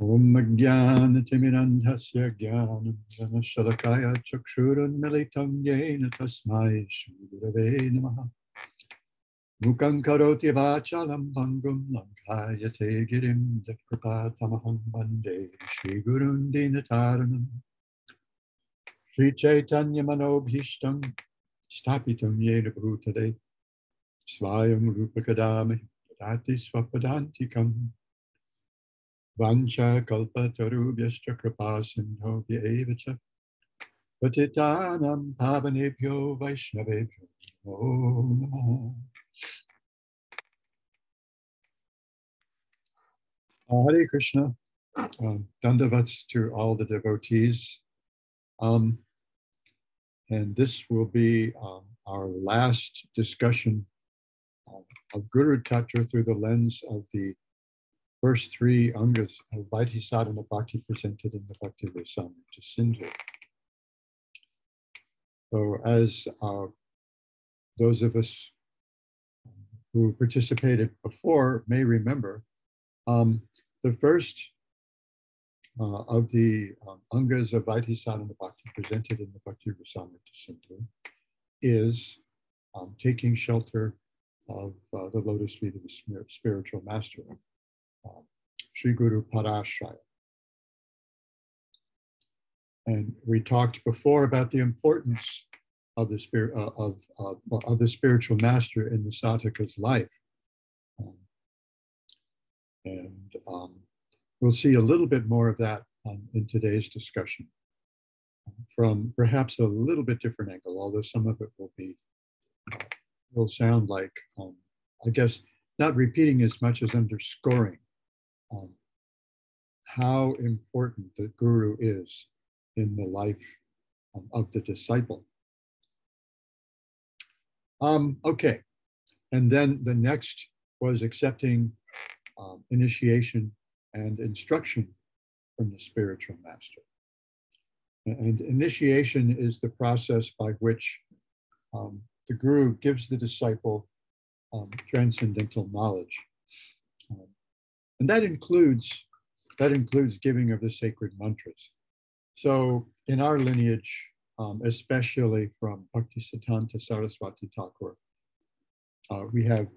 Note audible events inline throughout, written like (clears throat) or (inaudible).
ॐ अज्ञानतिमिरन्धस्य ज्ञानशलकाय चक्षुरुन्मिलितं येन तस्मै श्रीगुरवे नमः मुखं करोति वाचालं भङ्गुं लङ्घायते गिरिं जत्कृपातमहं वन्दे श्रीगुरुं दीनतारणम् श्रीचैतन्यमनोभीष्टं स्थापितं येन भूतले स्वयं रूपकदामि Tatisvapadantikam Vancha Kalpatarubhyascha Kripa Sindho Vyevacha Patitanam Pavanebhyo Vaishnavebhyo Namo uh, Hare Krishna, um, Dandavats to all the devotees. Um, and this will be um, our last discussion of Guru Tattva through the lens of the first three angas of Vaidhi Sadhana Bhakti presented in the Bhakti Rasamrita Sindhu. So as uh, those of us who participated before may remember, um, the first uh, of the um, angas of Vaidhi Sadhana Bhakti presented in the Bhakti Rasamrita Sindhu is um, taking shelter of uh, the lotus feet of the spiritual master, um, Sri Guru Padashraya. And we talked before about the importance of the spirit uh, of, of, of the spiritual master in the sadhaka's life. Um, and um, we'll see a little bit more of that um, in today's discussion from perhaps a little bit different angle, although some of it will be, uh, will sound like, um, I guess, not repeating as much as underscoring um, how important the guru is in the life um, of the disciple. Um, okay, and then the next was accepting um, initiation and instruction from the spiritual master. And initiation is the process by which um, the guru gives the disciple um, transcendental knowledge. Um, and that includes that includes giving of the sacred mantras. So in our lineage, um, especially from Bhaktisiddhanta Saraswati Thakur, uh, we have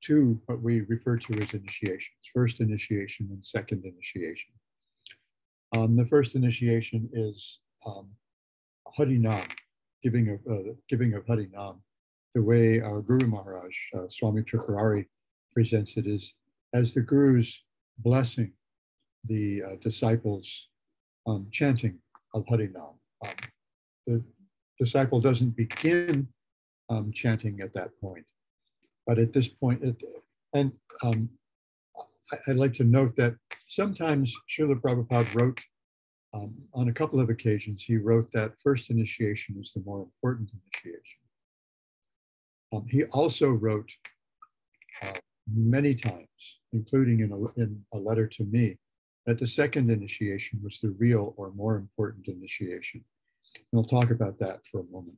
two what we refer to as initiations, first initiation and second initiation. Um, the first initiation is um, Harinam, giving of, uh, giving of Harinam. The way our Guru Maharaj, uh, Swami Tripurari, presents it is as the Guru's blessing the uh, disciples um, chanting of Harinam. Um, the disciple doesn't begin um, chanting at that point, but at this point, it, and um, I'd like to note that sometimes Srila Prabhupada wrote um, on a couple of occasions, he wrote that first initiation is the more important initiation. Um, he also wrote uh, many times, including in a, in a letter to me, that the second initiation was the real or more important initiation. And I'll talk about that for a moment.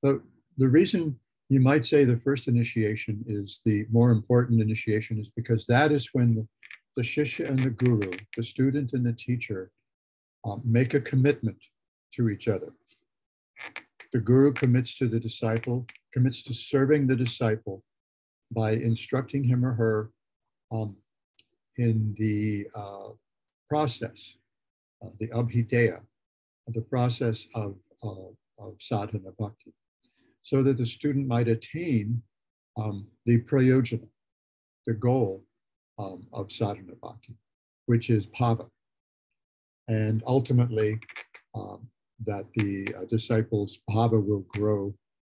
But the reason you might say the first initiation is the more important initiation is because that is when the, the shishya and the guru, the student and the teacher, um, make a commitment to each other. The guru commits to the disciple, commits to serving the disciple by instructing him or her um, in the uh, process, uh, the abhideya, the process of, uh, of sadhana bhakti, so that the student might attain um, the prayojana, the goal um, of sadhana bhakti, which is bhava. And ultimately, um, that the uh, disciples' bhava will grow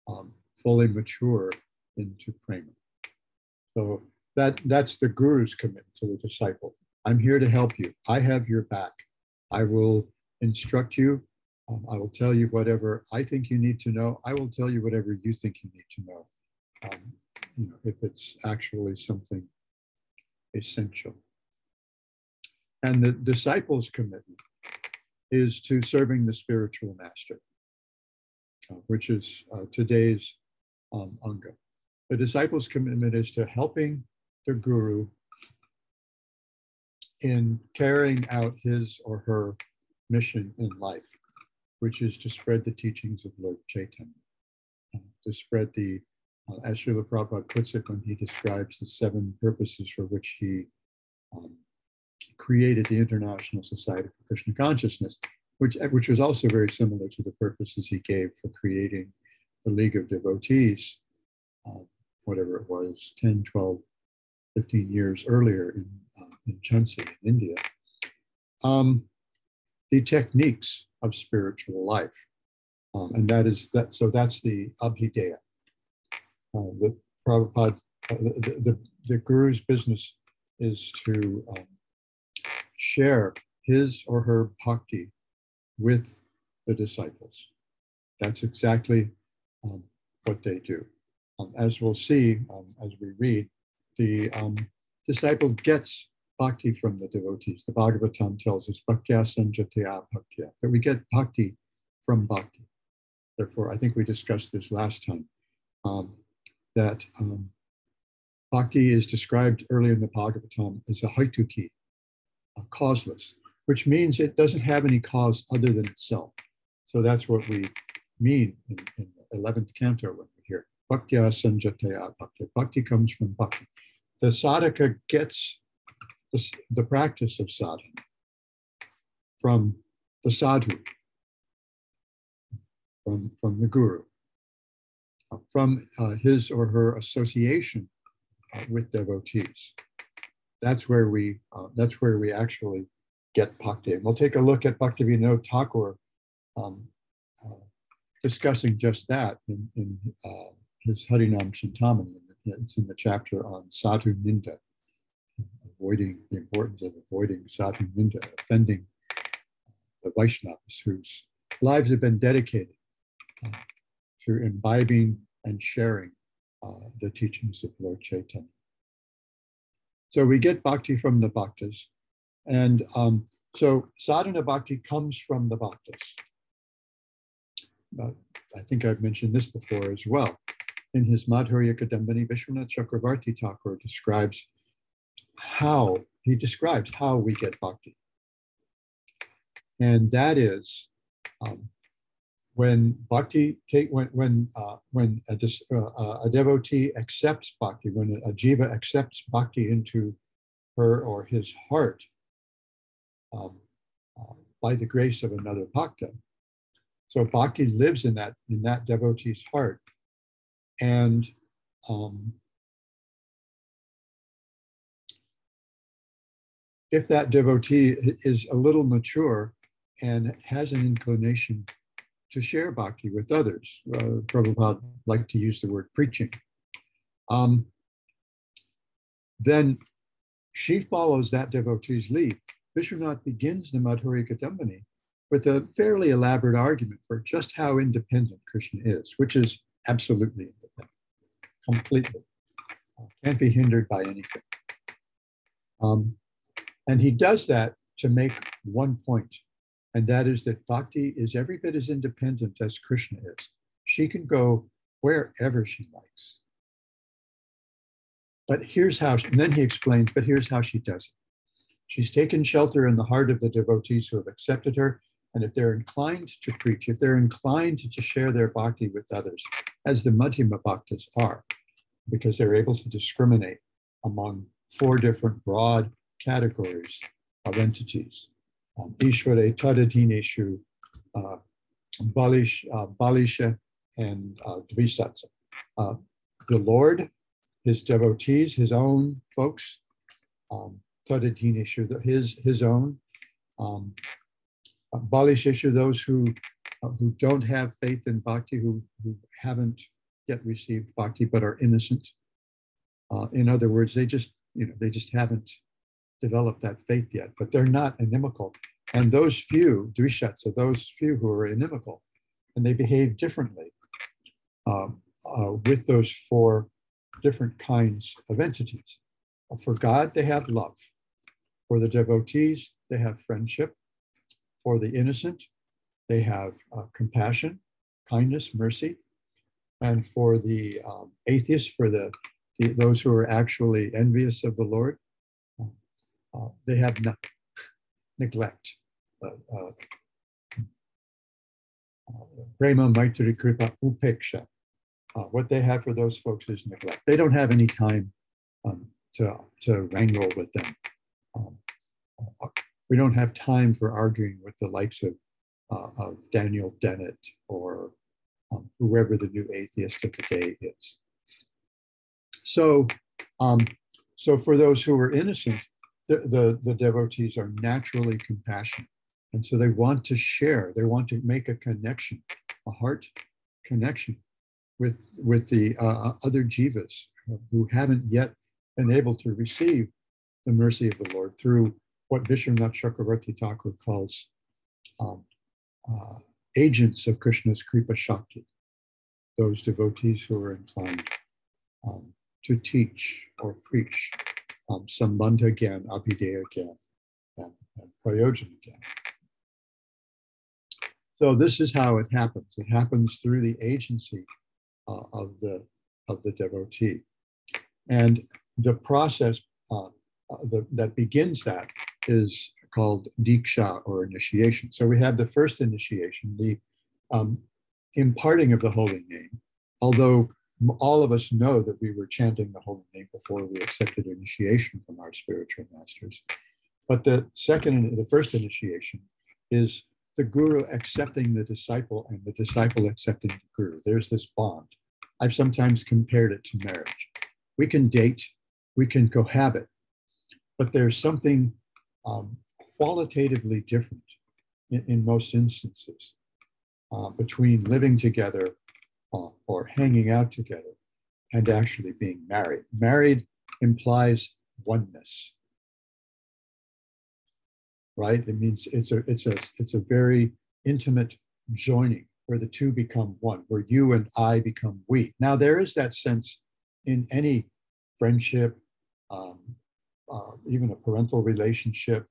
um, fully mature into prema. So that that's the guru's commitment to the disciple. I'm here to help you. I have your back. I will instruct you. Um, I will tell you whatever I think you need to know. I will tell you whatever you think you need to know. Um, you know, if it's actually something essential. And the disciples' commitment is to serving the spiritual master, uh, which is uh, today's um, Anga. The disciples' commitment is to helping the guru in carrying out his or her mission in life, which is to spread the teachings of Lord Chaitanya, uh, to spread the, uh, as Srila Prabhupada puts it when he describes the seven purposes for which he um, created the International Society for Krishna Consciousness, which, which was also very similar to the purposes he gave for creating the League of Devotees, uh, whatever it was, 10, 12, 15 years earlier in, uh, in Jhansi, in India. Um, the techniques of spiritual life. Um, and that is that, so that's the Abhideya. Uh, the Prabhupada, uh, the, the, the, guru's business is to um, share his or her bhakti with the disciples. That's exactly um, what they do. Um, as we'll see um, as we read, the um, disciple gets bhakti from the devotees. The Bhagavatam tells us bhaktya sanjataya bhaktya, that we get bhakti from bhakti. Therefore, I think we discussed this last time, um, that um, bhakti is described early in the Bhagavatam as a haituki, causeless, which means it doesn't have any cause other than itself. So that's what we mean in, in the 11th canto when we hear bhaktya sanjataya bhakti. Bhakti comes from bhakti. The sadhaka gets the, the practice of sadhana from the sadhu, from, from the guru, from uh, his or her association uh, with devotees. That's where we uh, that's where we actually get bhakti. And we'll take a look at Bhaktivinoda Thakur um, uh, discussing just that in, in uh, his Harinam Chintamani. It's in the chapter on Sadhu Ninda, avoiding the importance of avoiding Sadhu Ninda, offending the Vaishnavas whose lives have been dedicated uh, to imbibing and sharing uh, the teachings of Lord Chaitanya. So we get bhakti from the bhaktas. And um, so sadhana bhakti comes from the bhaktas. Uh, I think I've mentioned this before as well. In his Madhurya Kadambini, Vishwanath Chakravarti Thakur describes how, he describes how we get bhakti. And that is um, when bhakti take when when uh, when a, uh, a, devotee accepts bhakti, when a jiva accepts bhakti into her or his heart um, uh, by the grace of another bhakta. So bhakti lives in that in that devotee's heart, and um, if that devotee is a little mature and has an inclination to share bhakti with others. Uh, Prabhupada liked to use the word preaching. Um, then she follows that devotee's lead. Vishwanath begins the Madhurya Kadambini with a fairly elaborate argument for just how independent Krishna is, which is absolutely independent, completely. Uh, can't be hindered by anything. Um, and he does that to make one point and that is that bhakti is every bit as independent as Krishna is. She can go wherever she likes. But here's how, and then he explains, but here's how she does it. She's taken shelter in the heart of the devotees who have accepted her. And if they're inclined to preach, if they're inclined to share their bhakti with others, as the Madhyama Bhaktas are, because they're able to discriminate among four different broad categories of entities Ishvare Tadadineshu, uh, Balish, uh, Balisha, and uh, Dvisatsa. Uh, the Lord, his devotees, his own folks, um, Tadadineshu, his, his own. Um, Balisheshu, those who, uh, who don't have faith in bhakti, who, who haven't yet received bhakti but are innocent. Uh, in other words, they just, you know, they just haven't developed that faith yet, but they're not inimical. And those few, dvishatsa, those few who are inimical, and they behave differently um, uh, with those four different kinds of entities. For God, they have love. For the devotees, they have friendship. For the innocent, they have uh, compassion, kindness, mercy. And for the um, atheists, for the, the, those who are actually envious of the Lord, uh, they have no, (laughs) neglect. Uh, uh, Prema Maitri Kripa Upeksha. Uh, what they have for those folks is neglect. They don't have any time um, to, to wrangle with them. Um, uh, we don't have time for arguing with the likes of, uh, of Daniel Dennett or um, whoever the new atheist of the day is. So, um, so for those who are innocent, the, the, devotees are naturally compassionate. And so they want to share, they want to make a connection, a heart connection with, with the uh, uh other jivas who haven't yet been able to receive the mercy of the Lord through what Vishwanath Chakravarti Thakur calls um, uh, agents of Krishna's Kripa Shakti, those devotees who are inclined um, to teach or preach um, Sambandha Gyan, Abhideya and, and Prayojan Gyan. So this is how it happens. It happens through the agency uh, of the of the devotee, and the process uh, uh, the, that begins that is called diksha or initiation. So we have the first initiation, the um, imparting of the holy name. Although all of us know that we were chanting the holy name before we accepted initiation from our spiritual masters. But the second, the first initiation is the guru accepting the disciple and the disciple accepting the guru. There's this bond. I've sometimes compared it to marriage. We can date, we can cohabit, but there's something um, qualitatively different in, in most instances uh, between living together uh, or hanging out together and actually being married. Married implies oneness, right? It means it's a it's a it's a very intimate joining where the two become one, where you and I become we. Now there is that sense in any friendship, um, uh, even a parental relationship,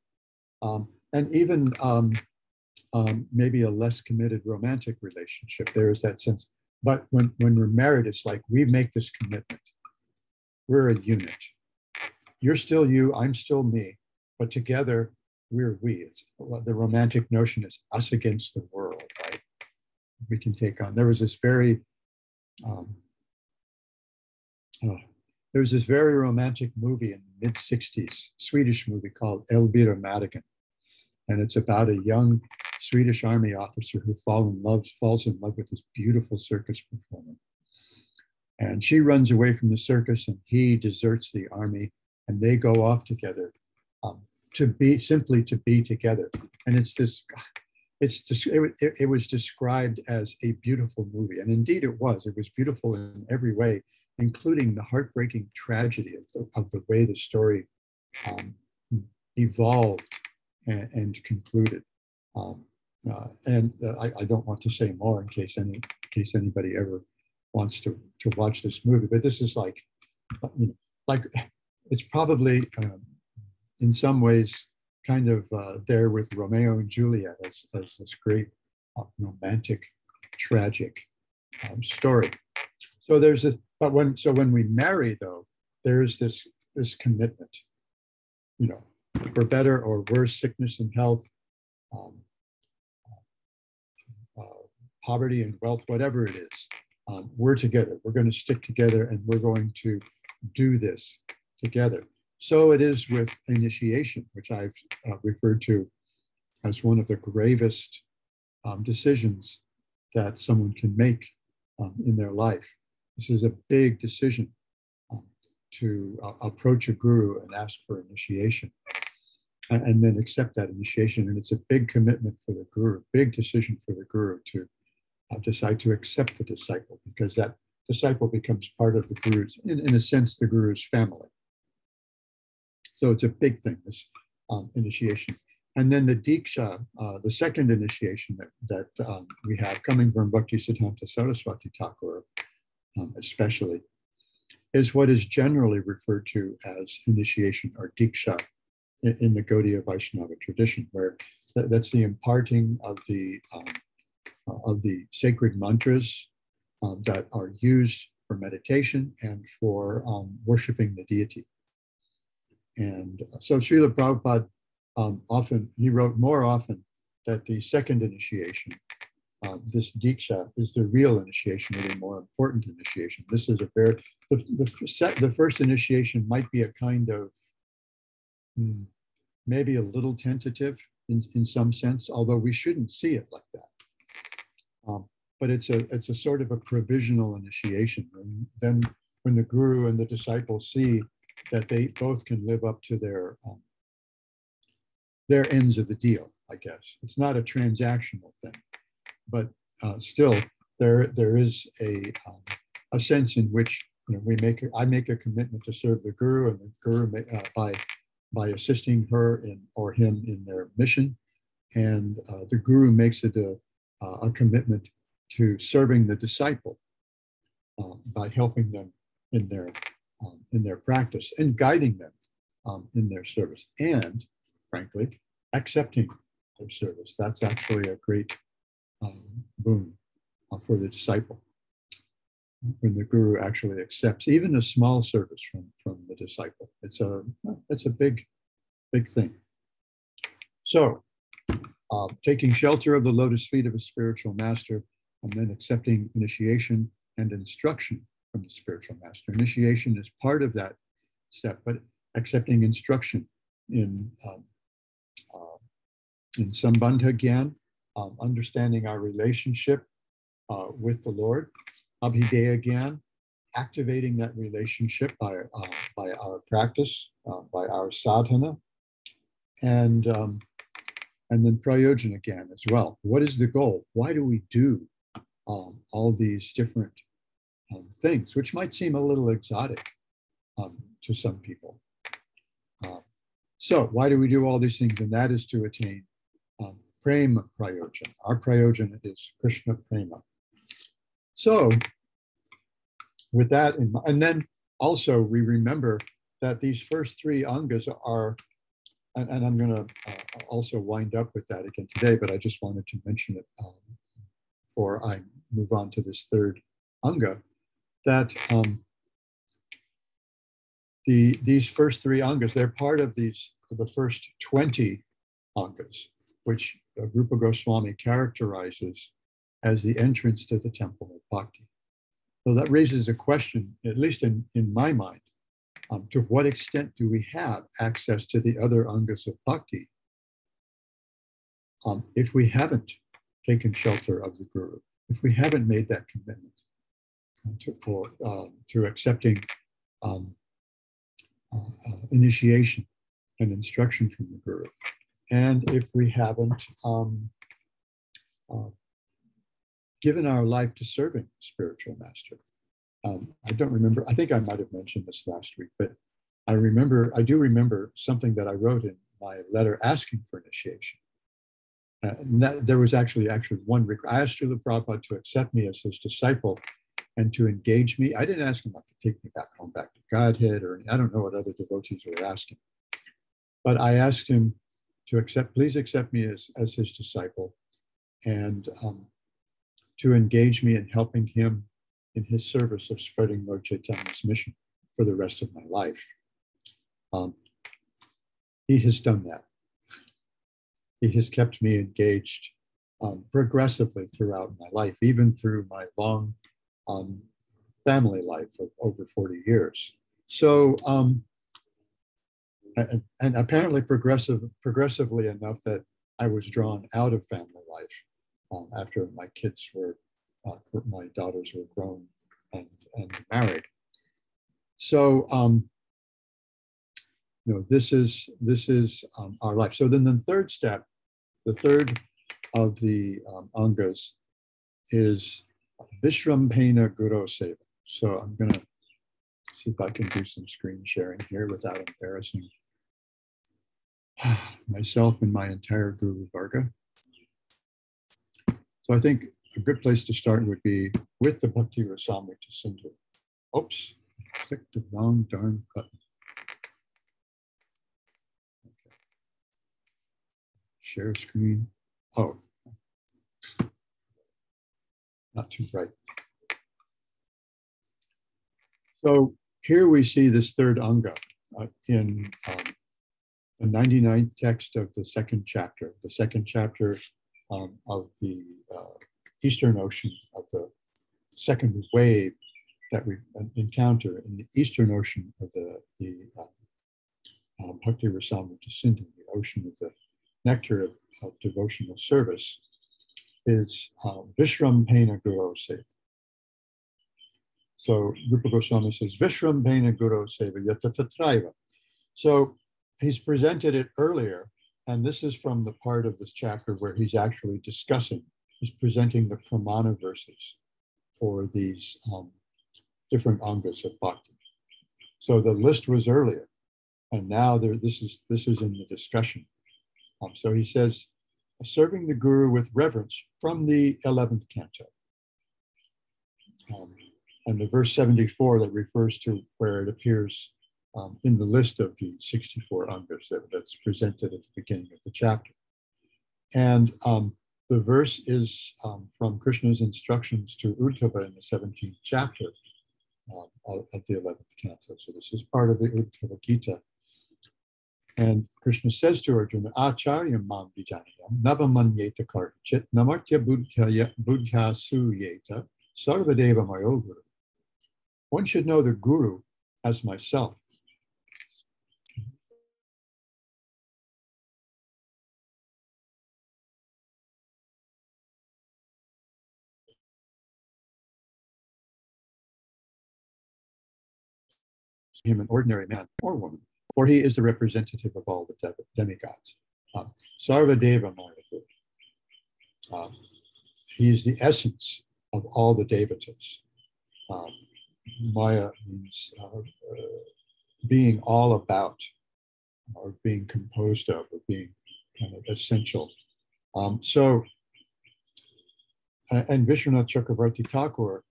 um, and even um, um maybe a less committed romantic relationship. There is that sense but when, when we're married, it's like we make this commitment. We're a unit. You're still you, I'm still me, but together we're we. It's, the romantic notion is us against the world, right? We can take on. There was this very, um, oh, there was this very romantic movie in the mid 60s, Swedish movie called Elvira Madigan. And it's about a young Swedish army officer who fall in love, falls in love with this beautiful circus performer. And she runs away from the circus and he deserts the army and they go off together um, to be simply to be together. And it's this, it's it, it, it was described as a beautiful movie. And indeed it was. It was beautiful in every way, including the heartbreaking tragedy of the, of the way the story um, evolved and, and concluded. Um, uh, and uh, I, I, don't want to say more in case any in case anybody ever wants to to watch this movie. But this is like, uh, you know, like it's probably um, in some ways kind of uh, there with Romeo and Juliet as, as this great uh, romantic, tragic um, story. So there's this, but when so when we marry though, there's this this commitment, you know, for better or worse, sickness and health. Um, poverty and wealth, whatever it is, um, we're together. We're going to stick together and we're going to do this together. So it is with initiation, which I've uh, referred to as one of the gravest um, decisions that someone can make um, in their life. This is a big decision um, to uh, approach a guru and ask for initiation and, and, then accept that initiation. And it's a big commitment for the guru, big decision for the guru to decide to accept the disciple because that disciple becomes part of the guru's, in, in a sense, the guru's family. So it's a big thing, this um, initiation. And then the Diksha, uh, the second initiation that, that um, we have coming from Bhakti Siddhanta Saraswati Thakur, um, especially, is what is generally referred to as initiation or Diksha in, in the Gaudiya Vaishnava tradition, where th that's the imparting of the um, uh, of the sacred mantras uh, that are used for meditation and for um, worshiping the deity. And so Srila Prabhupada um, often, he wrote more often that the second initiation, uh, this Diksha, is the real initiation, the more important initiation. This is a very, the, the, the first initiation might be a kind of, hmm, maybe a little tentative in, in some sense, although we shouldn't see it like that. Um, but it's a, it's a sort of a provisional initiation. And then when the guru and the disciple see that they both can live up to their um, their ends of the deal, I guess. It's not a transactional thing, but uh, still there there is a um, a sense in which you know we make I make a commitment to serve the guru and the guru may, uh, by by assisting her in or him in their mission, and uh, the guru makes it a, a commitment to serving the disciple uh, by helping them in their um, in their practice and guiding them um, in their service and frankly accepting their service. That's actually a great um, boon uh, for the disciple when the guru actually accepts even a small service from from the disciple. It's a it's a big big thing. So uh, taking shelter of the lotus feet of a spiritual master and then accepting initiation and instruction from the spiritual master. Initiation is part of that step, but accepting instruction in um, uh, in Sambandha Gyan, um, understanding our relationship uh, with the Lord, Abhideya Gyan, activating that relationship by, uh, by our practice, uh, by our sadhana, and, um, and then Prayojana Gyan as well. What is the goal? Why do we do um, all these different um, things, which might seem a little exotic um, to some people. Uh, so why do we do all these things? And that is to attain um, prema. Our prayojana is Krishna prema. So with that in mind, and then also we remember that these first three angas are, and, and I'm going to uh, also wind up with that again today, but I just wanted to mention it um, before I move on to this third anga that um, the these first three angas, they're part of these the first 20 angas, which Rupa Goswami characterizes as the entrance to the temple of bhakti. So that raises a question, at least in, in my mind, um, to what extent do we have access to the other angas of bhakti um, if we haven't taken shelter of the guru, if we haven't made that commitment? to, for, uh, to accepting um, uh, uh, initiation and instruction from the guru. And if we haven't um, uh, given our life to serving spiritual master. Um, I don't remember, I think I might have mentioned this last week, but I remember, I do remember something that I wrote in my letter asking for initiation. Uh, and that, there was actually actually one request. I asked Srila Prabhupada to accept me as his disciple and to engage me. I didn't ask him not to take me back home, back to Godhead, or I don't know what other devotees were asking. But I asked him to accept, please accept me as, as his disciple and um, to engage me in helping him in his service of spreading Lord Chaitanya's mission for the rest of my life. Um, he has done that. He has kept me engaged um, progressively throughout my life, even through my long um, family life of over 40 years. So, um, and, and, apparently progressive, progressively enough that I was drawn out of family life um, after my kids were, my daughters were grown and, and married. So, um, you know, this is this is um, our life. So then the third step, the third of the um, angas is Vishrambhena Guru Seva. So I'm going to see if I can do some screen sharing here without embarrassing (sighs) myself and my entire Guru Varga. So I think a good place to start would be with the Bhakti Rasamrita Sindhu. Oops, clicked the wrong darn button. Okay. Share screen. Oh, not too bright. So here we see this third anga uh, in um, the 99th text of the second chapter, the second chapter um, of the uh, Eastern Ocean, of the second wave that we encounter in the Eastern Ocean of the, the um, um, Bhakti Rasamrita Sindhu, the ocean of the nectar of, of devotional service, is uh, Vishrambhena Guru Seva. So Rupa Goswami says, Vishrambhena Guru Seva Yatatatraiva. So he's presented it earlier, and this is from the part of this chapter where he's actually discussing, he's presenting the pramana verses for these um, different angas of bhakti. So the list was earlier, and now there, this is this is in the discussion. Um, so he says, serving the guru with reverence from the 11th canto. Um, and the verse 74 that refers to where it appears um, in the list of the 64 angas that, that's presented at the beginning of the chapter. And um, the verse is um, from Krishna's instructions to Uddhava in the 17th chapter um, of the 11th canto. So this is part of the Uddhava Gita. And Krishna says to Arjuna, Acharya mam vijanayam navamanyeta karchit namartya buddhya buddhya suyeta sarvadeva mayoguru. One should know the guru as myself. Him an ordinary man or woman, for he is the representative of all the demigods. Um, Sarvadeva Mayapur. Um, he is the essence of all the devatas. Um, Maya means uh, uh, being all about, or being composed of, or being kind of essential. Um, so, and Vishwanath Chakravarti Thakur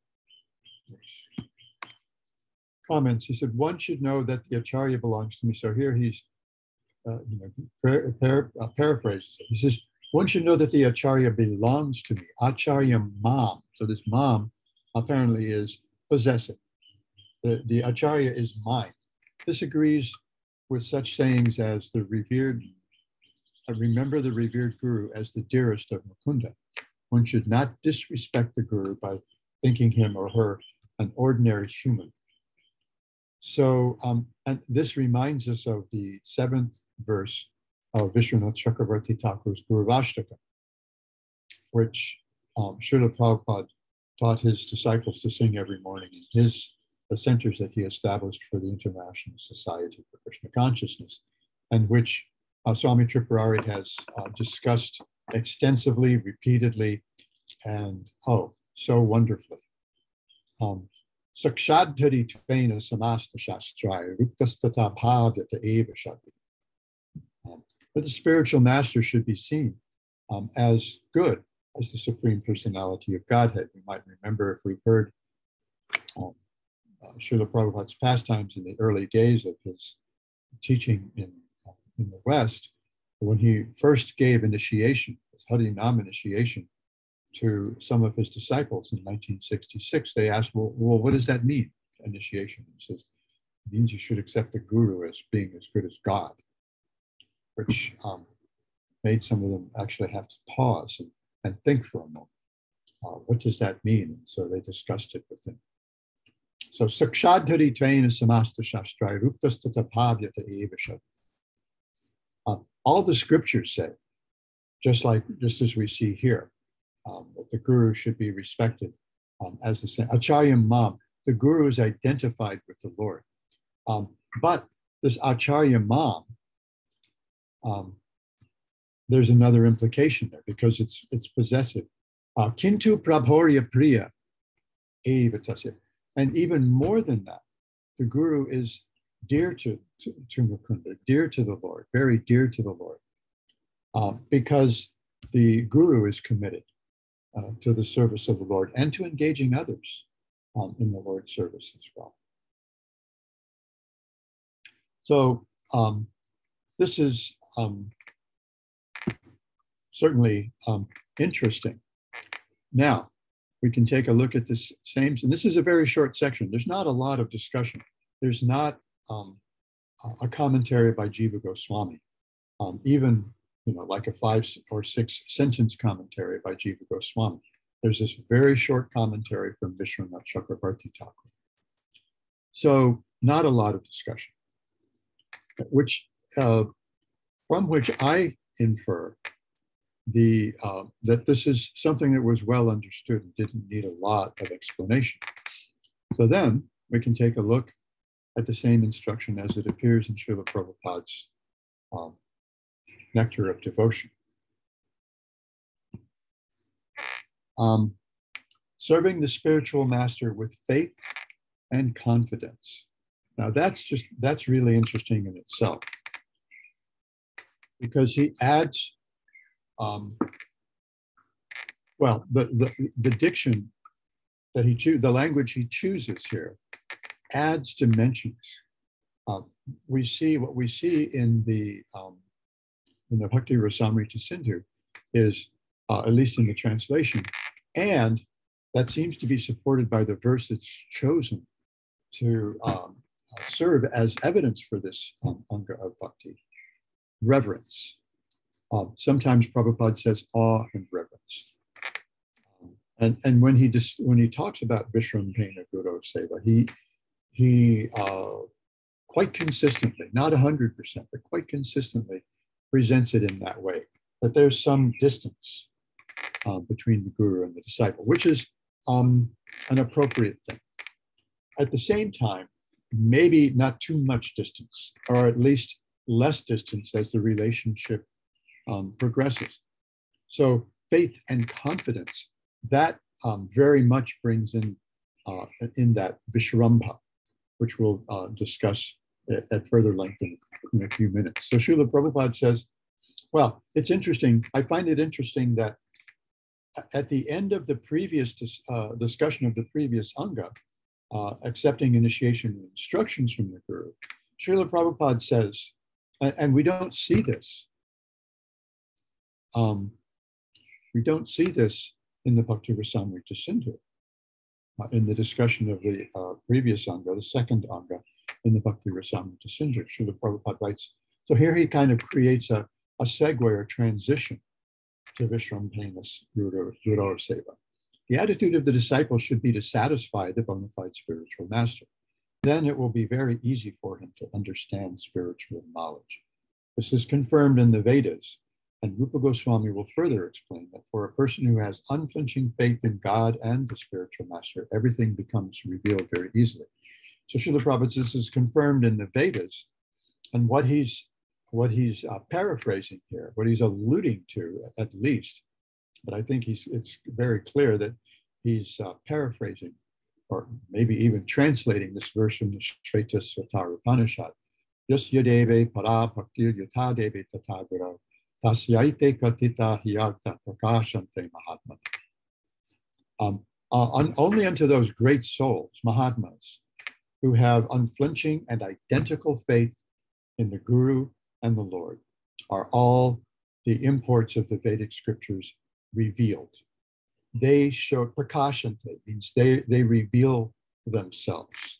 comments, he said, one should know that the Acharya belongs to me. So here he's, uh, you know, uh, paraphrases. He says, one should know that the Acharya belongs to me. Acharya mam. So this mam apparently is possessive. The, the Acharya is mine. This agrees with such sayings as the revered, I remember the revered Guru as the dearest of Mukunda. One should not disrespect the Guru by thinking him or her an ordinary human. So, um, and this reminds us of the seventh verse of Vishwanath Chakravarti Thakur's Guruvashtaka, which um, Srila Prabhupada taught his disciples to sing every morning in his the centers that he established for the International Society for Krishna Consciousness, and which uh, Swami Tripurari has uh, discussed extensively, repeatedly, and oh, so wonderfully. Um, Sakshadhari Tvena Samasta Shastraya Ruktastata Bhavyata Eva Shakti. Um, but the spiritual master should be seen um, as good as the Supreme Personality of Godhead. We might remember if we've heard um, uh, Srila Prabhupada's pastimes in the early days of his teaching in, uh, in the West, when he first gave initiation, his Harinam initiation, to some of his disciples in 1966. They asked, well, well what does that mean, initiation? He says, it means you should accept the guru as being as good as God, which um, made some of them actually have to pause and, and think for a moment. Uh, what does that mean? And so they discussed it with him. So sakshadhari tvena samasta shastrai ruptastata uh, All the scriptures say, just like just as we see here, um, that the guru should be respected um, as the same. Acharya Mam. The guru is identified with the Lord. Um, but this Acharya Mam, um, there's another implication there because it's it's possessive. Uh, Kintu prabhorya priya evatasya. And even more than that, the guru is dear to, to, to Mukunda, dear to the Lord, very dear to the Lord, uh, because the guru is committed uh, to the service of the Lord and to engaging others um, in the Lord's service as well. So um, this is um, certainly um, interesting. Now, we can take a look at this same, and this is a very short section. There's not a lot of discussion. There's not um, a commentary by Jiva Goswami, um, even you know, like a five or six sentence commentary by Jiva Goswami. There's this very short commentary from Vishwanath Chakrabarti Thakur. So not a lot of discussion, which uh, from which I infer the uh, that this is something that was well understood and didn't need a lot of explanation. So then we can take a look at the same instruction as it appears in Srila Prabhupada's um, Nectar of Devotion. Um, serving the spiritual master with faith and confidence. Now that's just, that's really interesting in itself because he adds, um, well, the, the, the diction that he chooses, the language he chooses here adds dimensions. Uh, we see what we see in the um, in the Bhakti Rasamrita Sindhu is, uh, at least in the translation, and that seems to be supported by the verse that's chosen to um, serve as evidence for this um, anga of bhakti reverence. Um, sometimes Prabhupada says awe and reverence. And, and when he dis- when he talks about Vishrambhena Guru Seva, he he uh, quite consistently, not 100%, but quite consistently presents it in that way, that there's some distance uh, between the guru and the disciple, which is um, an appropriate thing. At the same time, maybe not too much distance, or at least less distance as the relationship um, progresses. So faith and confidence, that um, very much brings in uh, in that Vishrambha, which we'll uh, discuss at, at, further length in, in, a few minutes. So Srila Prabhupada says, well, it's interesting. I find it interesting that at the end of the previous dis, uh, discussion of the previous Anga, uh, accepting initiation instructions from the Guru, Srila Prabhupada says, and, we don't see this, um, we don't see this in the Bhakti Rasamrita Sindhu uh, in the discussion of the uh, previous Anga, the second Anga in the Bhakti Rasamrita Sindhu. Srila Prabhupada writes, so here he kind of creates a, a segue or transition to Vishrampanas Guru, Guru Seva. The attitude of the disciple should be to satisfy the bona fide spiritual master. Then it will be very easy for him to understand spiritual knowledge. This is confirmed in the Vedas and Rupa Goswami will further explain that for a person who has unflinching faith in God and the spiritual master, everything becomes revealed very easily. So Srila Prabhupada, this is confirmed in the Vedas. And what he's what he's uh, paraphrasing here, what he's alluding to at least, but I think he's it's very clear that he's uh, paraphrasing or maybe even translating this verse from the Shvetashvatara Upanishad. Yasya deve para yata deve tatagura Tasyaite katita hiyarta prakashante mahatma. Um, uh, only unto those great souls, Mahatmas, who have unflinching and identical faith in the Guru and the Lord, are all the imports of the Vedic scriptures revealed. They show prakashante, means they, they reveal themselves.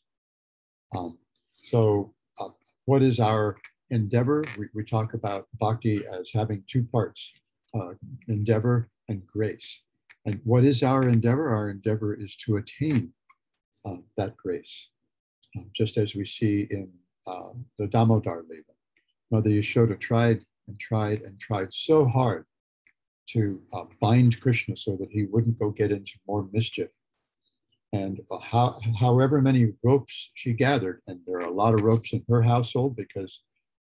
Um, so, uh, what is our endeavor, we, we talk about bhakti as having two parts uh, endeavor and grace. And what is our endeavor? Our endeavor is to attain uh, that grace, just as we see in uh, the Damodar Lila. Mother Yashoda tried and tried and tried so hard to uh, bind Krishna so that he wouldn't go get into more mischief. And uh, how, however many ropes she gathered, and there are a lot of ropes in her household because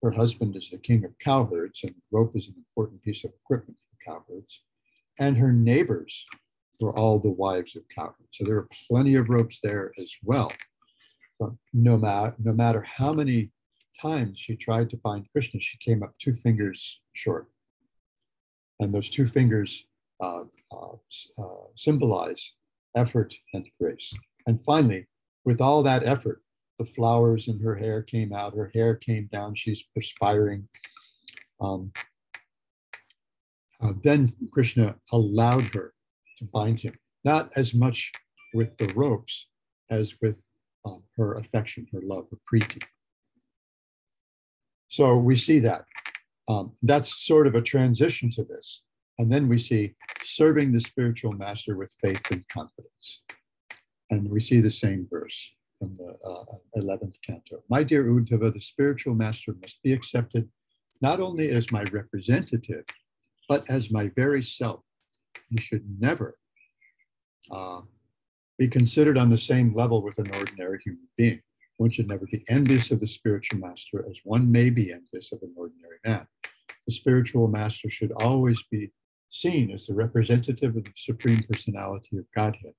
her husband is the king of cowherds, and rope is an important piece of equipment for cowherds. And her neighbors were all the wives of cowherds. So there are plenty of ropes there as well. So no, no matter how many times she tried to find Krishna, she came up two fingers short. And those two fingers uh, uh, uh, symbolize effort and grace. And finally, with all that effort, the flowers in her hair came out, her hair came down, she's perspiring. Um, uh, then Krishna allowed her to bind him. not as much with the ropes as with um, her affection, her love, her priti. So we see that. Um, that's sort of a transition to this. And then we see serving the spiritual master with faith and confidence. And we see the same verse from the uh, 11th canto. My dear Uddhava, the spiritual master must be accepted not only as my representative, but as my very self. He should never uh, be considered on the same level with an ordinary human being. One should never be envious of the spiritual master as one may be envious of an ordinary man. The spiritual master should always be seen as the representative of the Supreme Personality of Godhead.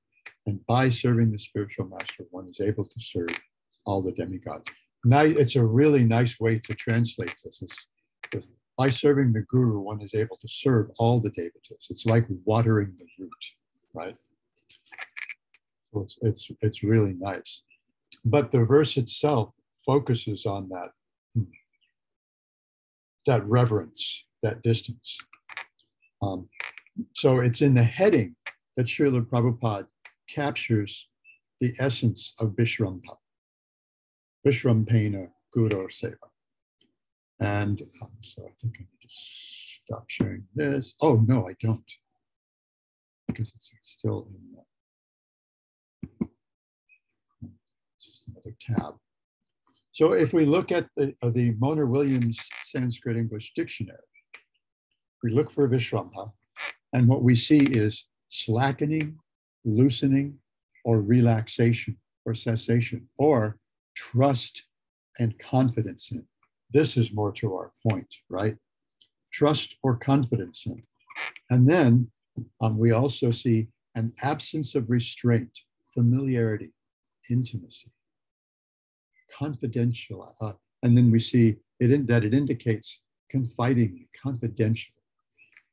And by serving the spiritual master, one is able to serve all the demigods. Now, it's a really nice way to translate this. It's, by serving the guru, one is able to serve all the devatas. It's like watering the root, right? So it's, it's, it's really nice. But the verse itself focuses on that, that reverence, that distance. Um, so it's in the heading that Srila Prabhupada captures the essence of Vishrambha, Vishrambhena Guru Seva. And um, so I think I need to stop sharing this. Oh, no, I don't, because it's still in the, just another tab. So if we look at the, uh, the Monier-Williams Sanskrit English Dictionary, we look for Vishrambha, and what we see is slackening, loosening, or relaxation or cessation, or trust and confidence in. This is more to our point, right? Trust or confidence in. And then um, we also see an absence of restraint, familiarity, intimacy, confidential. And then we see it in, that it indicates confiding, confidential.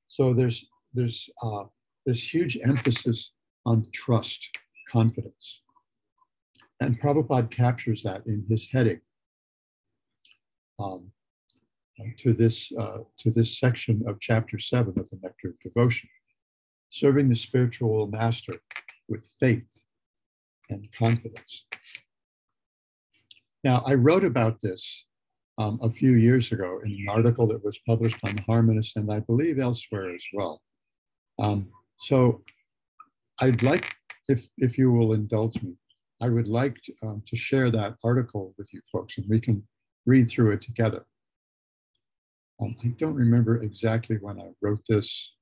So there's there's uh, this huge emphasis on trust, confidence. And Prabhupada captures that in his heading um, to, this, uh, to this section of chapter seven of the Nectar of Devotion, serving the spiritual master with faith and confidence. Now, I wrote about this um, a few years ago in an article that was published on the Harmonist and I believe elsewhere as well. Um, so I'd like, if, if you will indulge me, I would like to, um, to share that article with you folks and we can read through it together. Um, I don't remember exactly when I wrote this.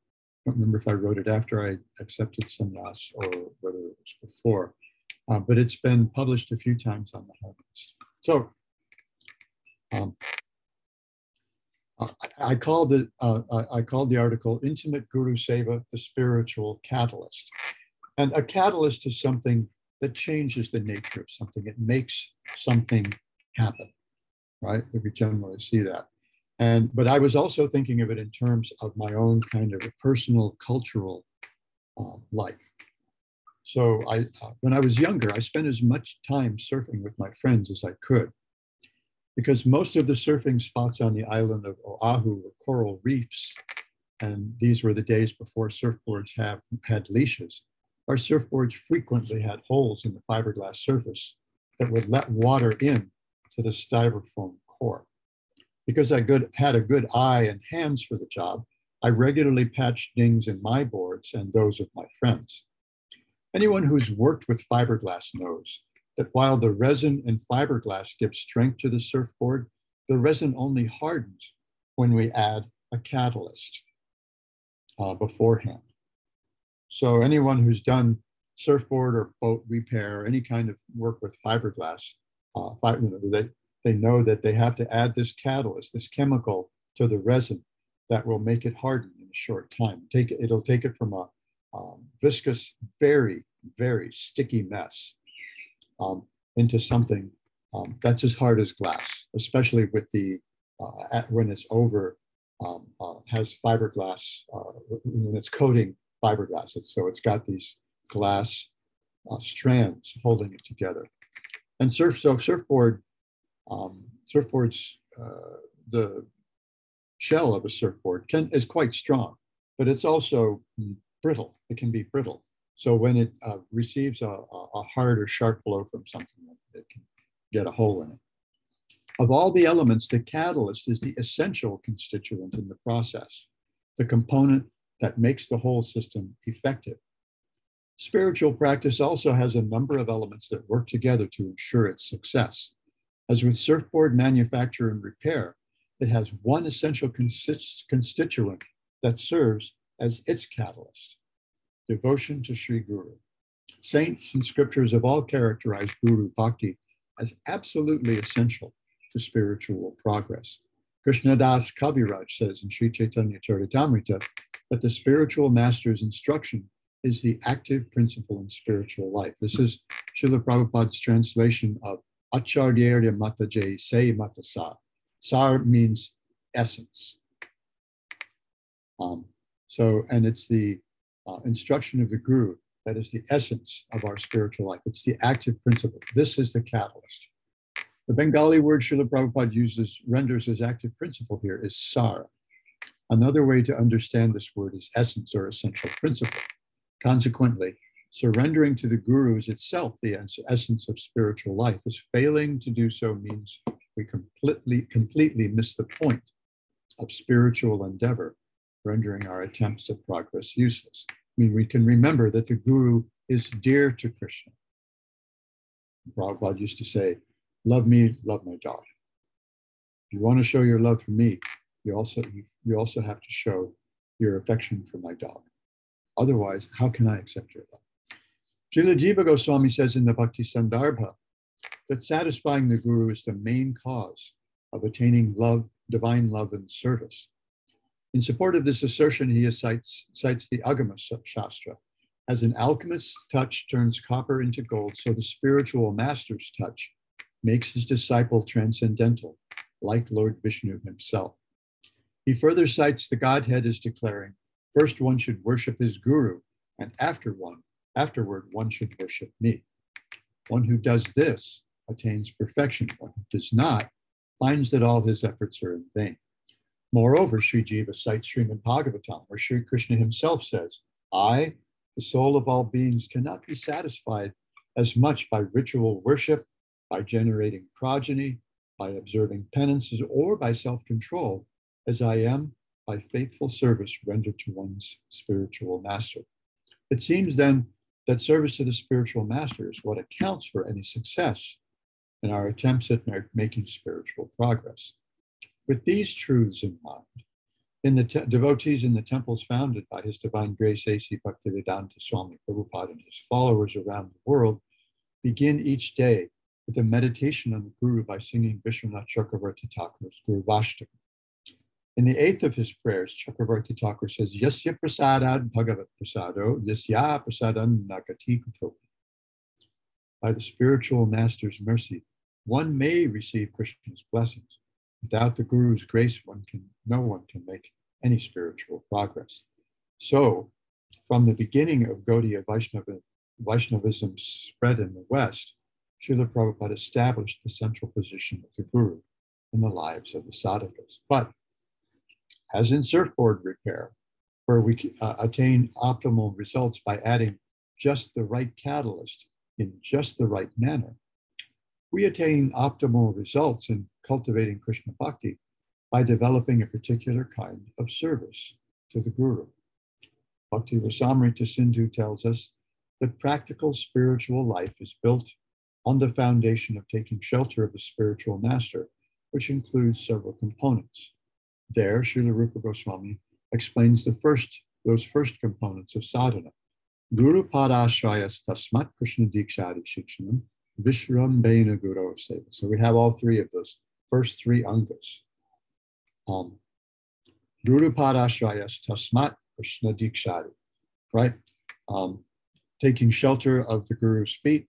I don't remember if I wrote it after I accepted sannyas or whether it was before, uh, but it's been published a few times on the Harmonist. So um, I called it. Uh, I called the article "Intimate Guru Seva: The Spiritual Catalyst," and a catalyst is something that changes the nature of something. It makes something happen, right? We generally see that. And but I was also thinking of it in terms of my own kind of personal cultural uh, life. So I, uh, when I was younger, I spent as much time surfing with my friends as I could because most of the surfing spots on the island of Oahu were coral reefs, and these were the days before surfboards have had leashes. Our surfboards frequently had holes in the fiberglass surface that would let water in to the styrofoam core. Because I good, had a good eye and hands for the job, I regularly patched dings in my boards and those of my friends. Anyone who's worked with fiberglass knows that while the resin and fiberglass give strength to the surfboard, the resin only hardens when we add a catalyst uh, beforehand. So anyone who's done surfboard or boat repair any kind of work with fiberglass, uh, they, they know that they have to add this catalyst, this chemical to the resin that will make it harden in a short time. Take it'll take it from a um, viscous, very, very sticky mess um, into something um, that's as hard as glass, especially with the uh, at, when it's over um, uh, has fiberglass uh, when it's coating fiberglass. It's, so it's got these glass uh, strands holding it together. And surf so surfboard um, surfboards uh, the shell of a surfboard can is quite strong, but it's also brittle. It can be brittle. So when it uh, receives a, a, hard or sharp blow from something, it can get a hole in it. Of all the elements, the catalyst is the essential constituent in the process, the component that makes the whole system effective. Spiritual practice also has a number of elements that work together to ensure its success. As with surfboard manufacture and repair, it has one essential constituent that serves as its catalyst devotion to Sri Guru. Saints and scriptures have all characterized Guru Bhakti as absolutely essential to spiritual progress. Krishnadas Kaviraj says in Sri Chaitanya Charitamrita that the spiritual master's instruction is the active principle in spiritual life. This is Srila Prabhupada's translation of Acharyarya Mataje Se Matasa. Sar means essence. Um, so, and it's the uh, instruction of the Guru that is the essence of our spiritual life. It's the active principle. This is the catalyst. The Bengali word Srila Prabhupada uses, renders as active principle here is sar. Another way to understand this word is essence or essential principle. Consequently, surrendering to the Guru is itself the essence of spiritual life. As failing to do so means we completely, completely miss the point of spiritual endeavor, rendering our attempts at progress useless. I mean, we can remember that the Guru is dear to Krishna. Prabhupada used to say, love me, love my dog. If you want to show your love for me, you also, you also have to show your affection for my dog. Otherwise, how can I accept your love? Srila Jiva Goswami says in the Bhakti Sandarbha that satisfying the Guru is the main cause of attaining love, divine love and service. In support of this assertion, he cites, cites the Agama Shastra. As an alchemist's touch turns copper into gold, so the spiritual master's touch makes his disciple transcendental, like Lord Vishnu himself. He further cites the Godhead as declaring, first one should worship his guru, and after one, afterward one should worship me. One who does this attains perfection. One who does not finds that all his efforts are in vain. Moreover, Sri Jiva cites Srimad Bhagavatam, where Sri Krishna himself says, I, the soul of all beings, cannot be satisfied as much by ritual worship by generating progeny, by observing penances, or by self control, as I am by faithful service rendered to one's spiritual master. It seems then that service to the spiritual master is what accounts for any success in our attempts at making spiritual progress. With these truths in mind, in the te- devotees in the temples founded by His Divine Grace A.C. Bhaktivedanta Swami Prabhupada and his followers around the world begin each day with a meditation on the Guru by singing Vishwanath Chakravarti Thakur's Gurvashtaka. In the eighth of his prayers, Chakravarti Thakur says, Yasya prasadad bhagavat prasado, yasya prasadan nagati. By the spiritual master's mercy, one may receive Krishna's blessings. Without the Guru's grace, one can, no one can make any spiritual progress. So, from the beginning of Gaudiya Vaishnava, spread in the West, Srila Prabhupada established the central position of the Guru in the lives of the sadhakas. But as in surfboard repair, where we uh, attain optimal results by adding just the right catalyst in just the right manner, we attain optimal results in cultivating Krishna Bhakti by developing a particular kind of service to the Guru. Bhakti Rasamrita Sindhu tells us that practical spiritual life is built on the foundation of taking shelter of a spiritual master, which includes several components. There, Srila Rupa Goswami explains the first, those first components of sadhana. Guru Padashrayas Tasmat Krishna Dikshadi Shikshanam Vishrambhena Guru Seva. So we have all three of those first three angas. Um, Guru Padashrayas Tasmat Krishna Dikshadi, right? Um, taking shelter of the Guru's feet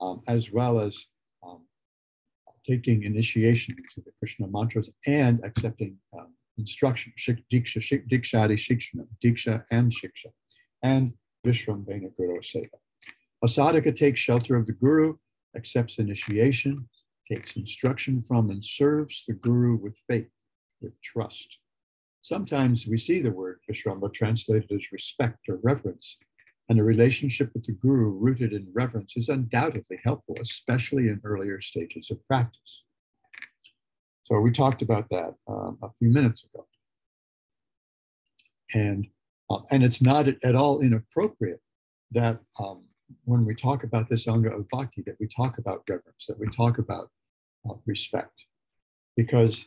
um, as well as um, taking initiation into the Krishna mantras and accepting um, instruction, diksha, dikshadi shikshana, diksha and shiksha, and Vishrambhena Guru Seva. A sadhaka takes shelter of the Guru, accepts initiation, takes instruction from and serves the Guru with faith, with trust. Sometimes we see the word Vishramba translated as respect or reverence, And a relationship with the guru rooted in reverence is undoubtedly helpful, especially in earlier stages of practice. So we talked about that um, a few minutes ago. And, uh, and it's not at all inappropriate that um, when we talk about this Anga of Bhakti, that we talk about reverence, that we talk about uh, respect, because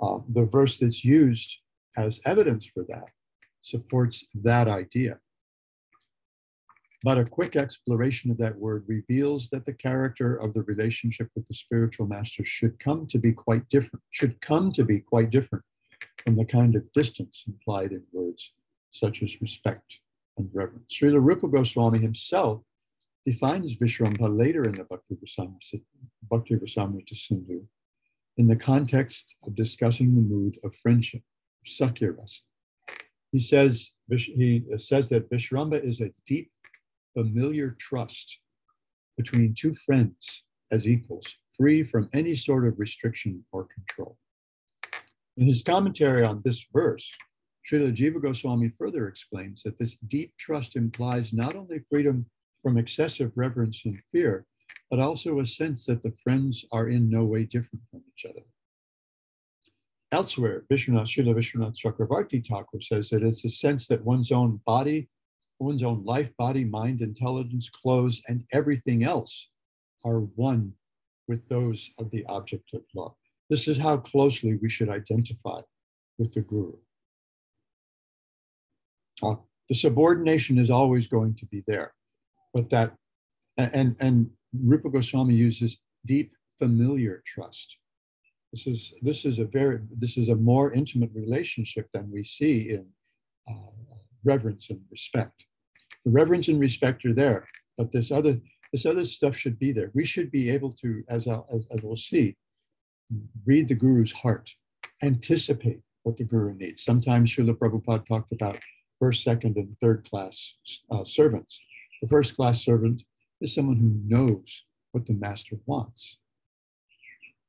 uh, the verse that's used as evidence for that supports that idea. But a quick exploration of that word reveals that the character of the relationship with the spiritual master should come to be quite different, should come to be quite different from the kind of distance implied in words such as respect and reverence. Srila Rupa Goswami himself defines Vishrambha later in the Bhakti Rasamrita Sindhu in the context of discussing the mood of friendship, Sakhya Rasa. He says, he says that Vishramba is a deep, familiar trust between two friends as equals, free from any sort of restriction or control. In his commentary on this verse, Srila Jiva Goswami further explains that this deep trust implies not only freedom from excessive reverence and fear, but also a sense that the friends are in no way different from each other. Elsewhere, Vishwanath, Srila Vishwanath Chakravarti Thakur says that it's a sense that one's own body, one's own life, body, mind, intelligence, clothes, and everything else are one with those of the object of love. This is how closely we should identify with the Guru. Uh, the subordination is always going to be there, but that, and, and Rupa Goswami uses deep familiar trust. This is this is a very this is a more intimate relationship than we see in uh, reverence and respect. The reverence and respect are there, but this other this other stuff should be there. We should be able to, as, I'll, as, as we'll see, read the Guru's heart, anticipate what the Guru needs. Sometimes Srila Prabhupada talked about first, second, and third class uh, servants. The first class servant is someone who knows what the master wants,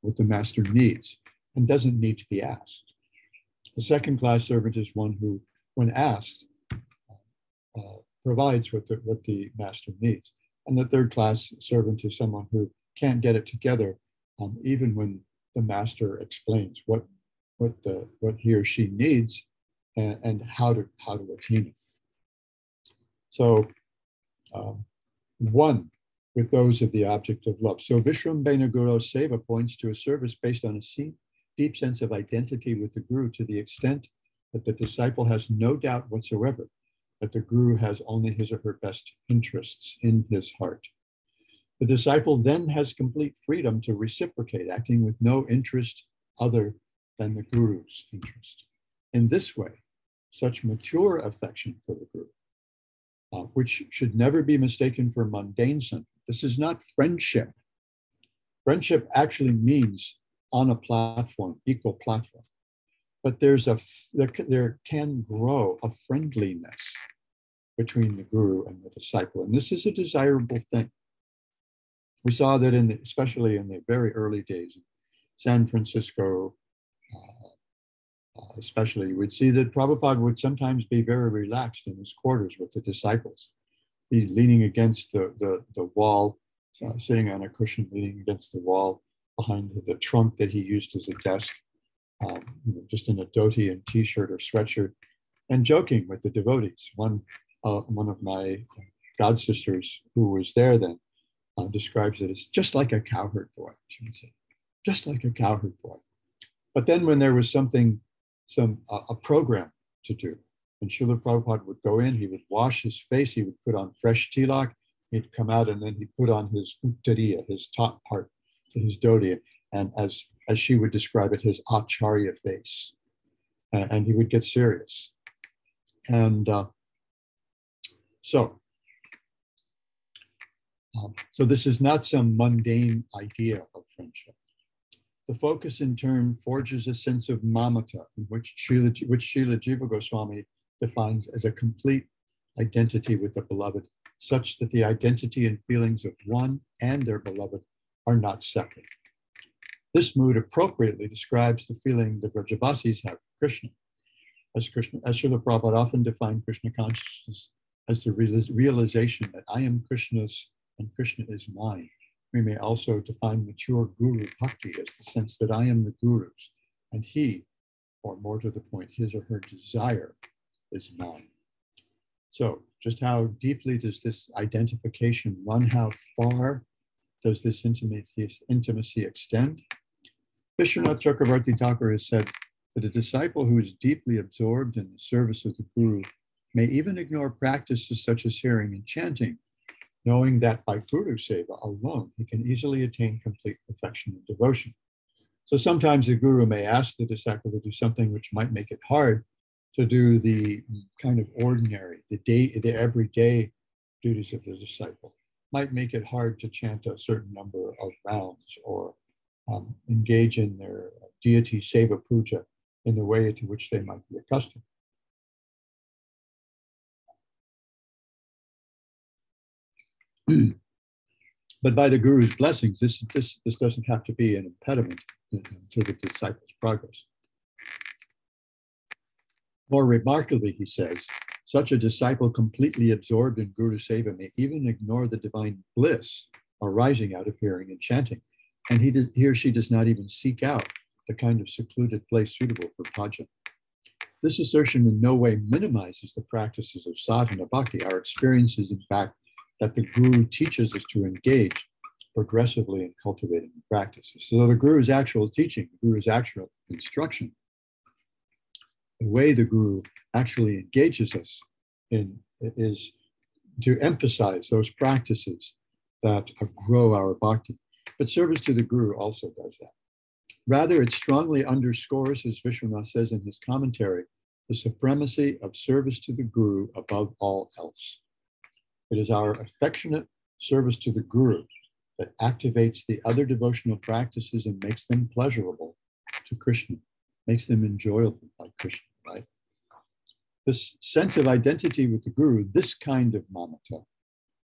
what the master needs, and doesn't need to be asked. The second class servant is one who, when asked, uh, provides what the, what the master needs. And the third class servant is someone who can't get it together, um, even when the master explains what, what, the, what he or she needs and, and how, to, how to attain it. So um, one with those of the object of love. So Vishrambena Guru Seva points to a service based on a deep sense of identity with the Guru to the extent that the disciple has no doubt whatsoever that the Guru has only his or her best interests in his heart. The disciple then has complete freedom to reciprocate, acting with no interest other than the Guru's interest. In this way, such mature affection for the Guru uh, which should never be mistaken for mundane sentiment. This is not friendship. Friendship actually means on a platform, equal platform. But there's a there, there can grow a friendliness between the guru and the disciple, and this is a desirable thing. We saw that in the, especially in the very early days, San Francisco, especially, would see that Prabhupada would sometimes be very relaxed in his quarters with the disciples. Be leaning against the, the, the wall, uh, sitting on a cushion, leaning against the wall behind the trunk that he used as a desk, um, you know, just in a dhoti and t-shirt or sweatshirt, and joking with the devotees. One, uh, one of my god sisters who was there then uh, describes it as just like a cowherd boy, she would say, just like a cowherd boy. But then when there was something some uh, a program to do. And Srila Prabhupada would go in, he would wash his face, he would put on fresh tilak, he'd come out and then he'd put on his uttariya, his top part, his dhoti, and as, as she would describe it, his acharya face. And, and he would get serious. And uh, so, um, so this is not some mundane idea of friendship. The focus in turn forges a sense of mamata, which Srila, which Srila Jiva Goswami defines as a complete identity with the beloved, such that the identity and feelings of one and their beloved are not separate. This mood appropriately describes the feeling the Vrajavasis have for Krishna. As Krishna, as Srila Prabhupada often defined Krishna consciousness as the realization that I am Krishna's and Krishna is mine. We may also define mature guru bhakti as the sense that I am the guru's and he, or more to the point, his or her desire is mine. So, just how deeply does this identification run? How far does this intimacy, extend? Vishwanath Chakravarti Thakur has said that a disciple who is deeply absorbed in the service of the Guru may even ignore practices such as hearing and chanting, knowing that by Guru Seva alone, he can easily attain complete perfection and devotion. So sometimes the Guru may ask the disciple to do something which might make it hard to do the kind of ordinary, the day, the everyday duties of the disciple. Might make it hard to chant a certain number of rounds or um, engage in their deity seva puja in the way to which they might be accustomed. But by the Guru's blessings, this, this, this doesn't have to be an impediment to the disciples' progress. More remarkably, he says, such a disciple completely absorbed in Guru Seva may even ignore the divine bliss arising out of hearing and chanting. And he, does, he or she does not even seek out the kind of secluded place suitable for bhajan. This assertion in no way minimizes the practices of sadhana bhakti. Our experience is, in fact, that the Guru teaches us to engage progressively in cultivating the practices. So the Guru's actual teaching, the Guru's actual instruction, the way the Guru actually engages us in is to emphasize those practices that grow our bhakti. But service to the Guru also does that. Rather, it strongly underscores, as Vishwanath says in his commentary, the supremacy of service to the Guru above all else. It is our affectionate service to the Guru that activates the other devotional practices and makes them pleasurable to Krishna, makes them enjoyable by Krishna, right? This sense of identity with the Guru, this kind of mamata,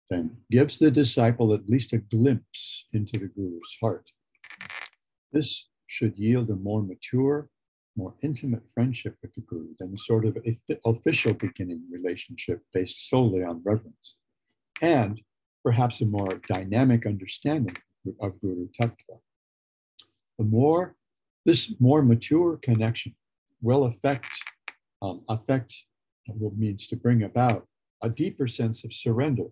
then gives the disciple at least a glimpse into the Guru's heart. This should yield a more mature, more intimate friendship with the Guru than the sort of official beginning relationship based solely on reverence. And perhaps a more dynamic understanding of Guru Tattva. The more, this more mature connection will affect, um, affect what means to bring about a deeper sense of surrender,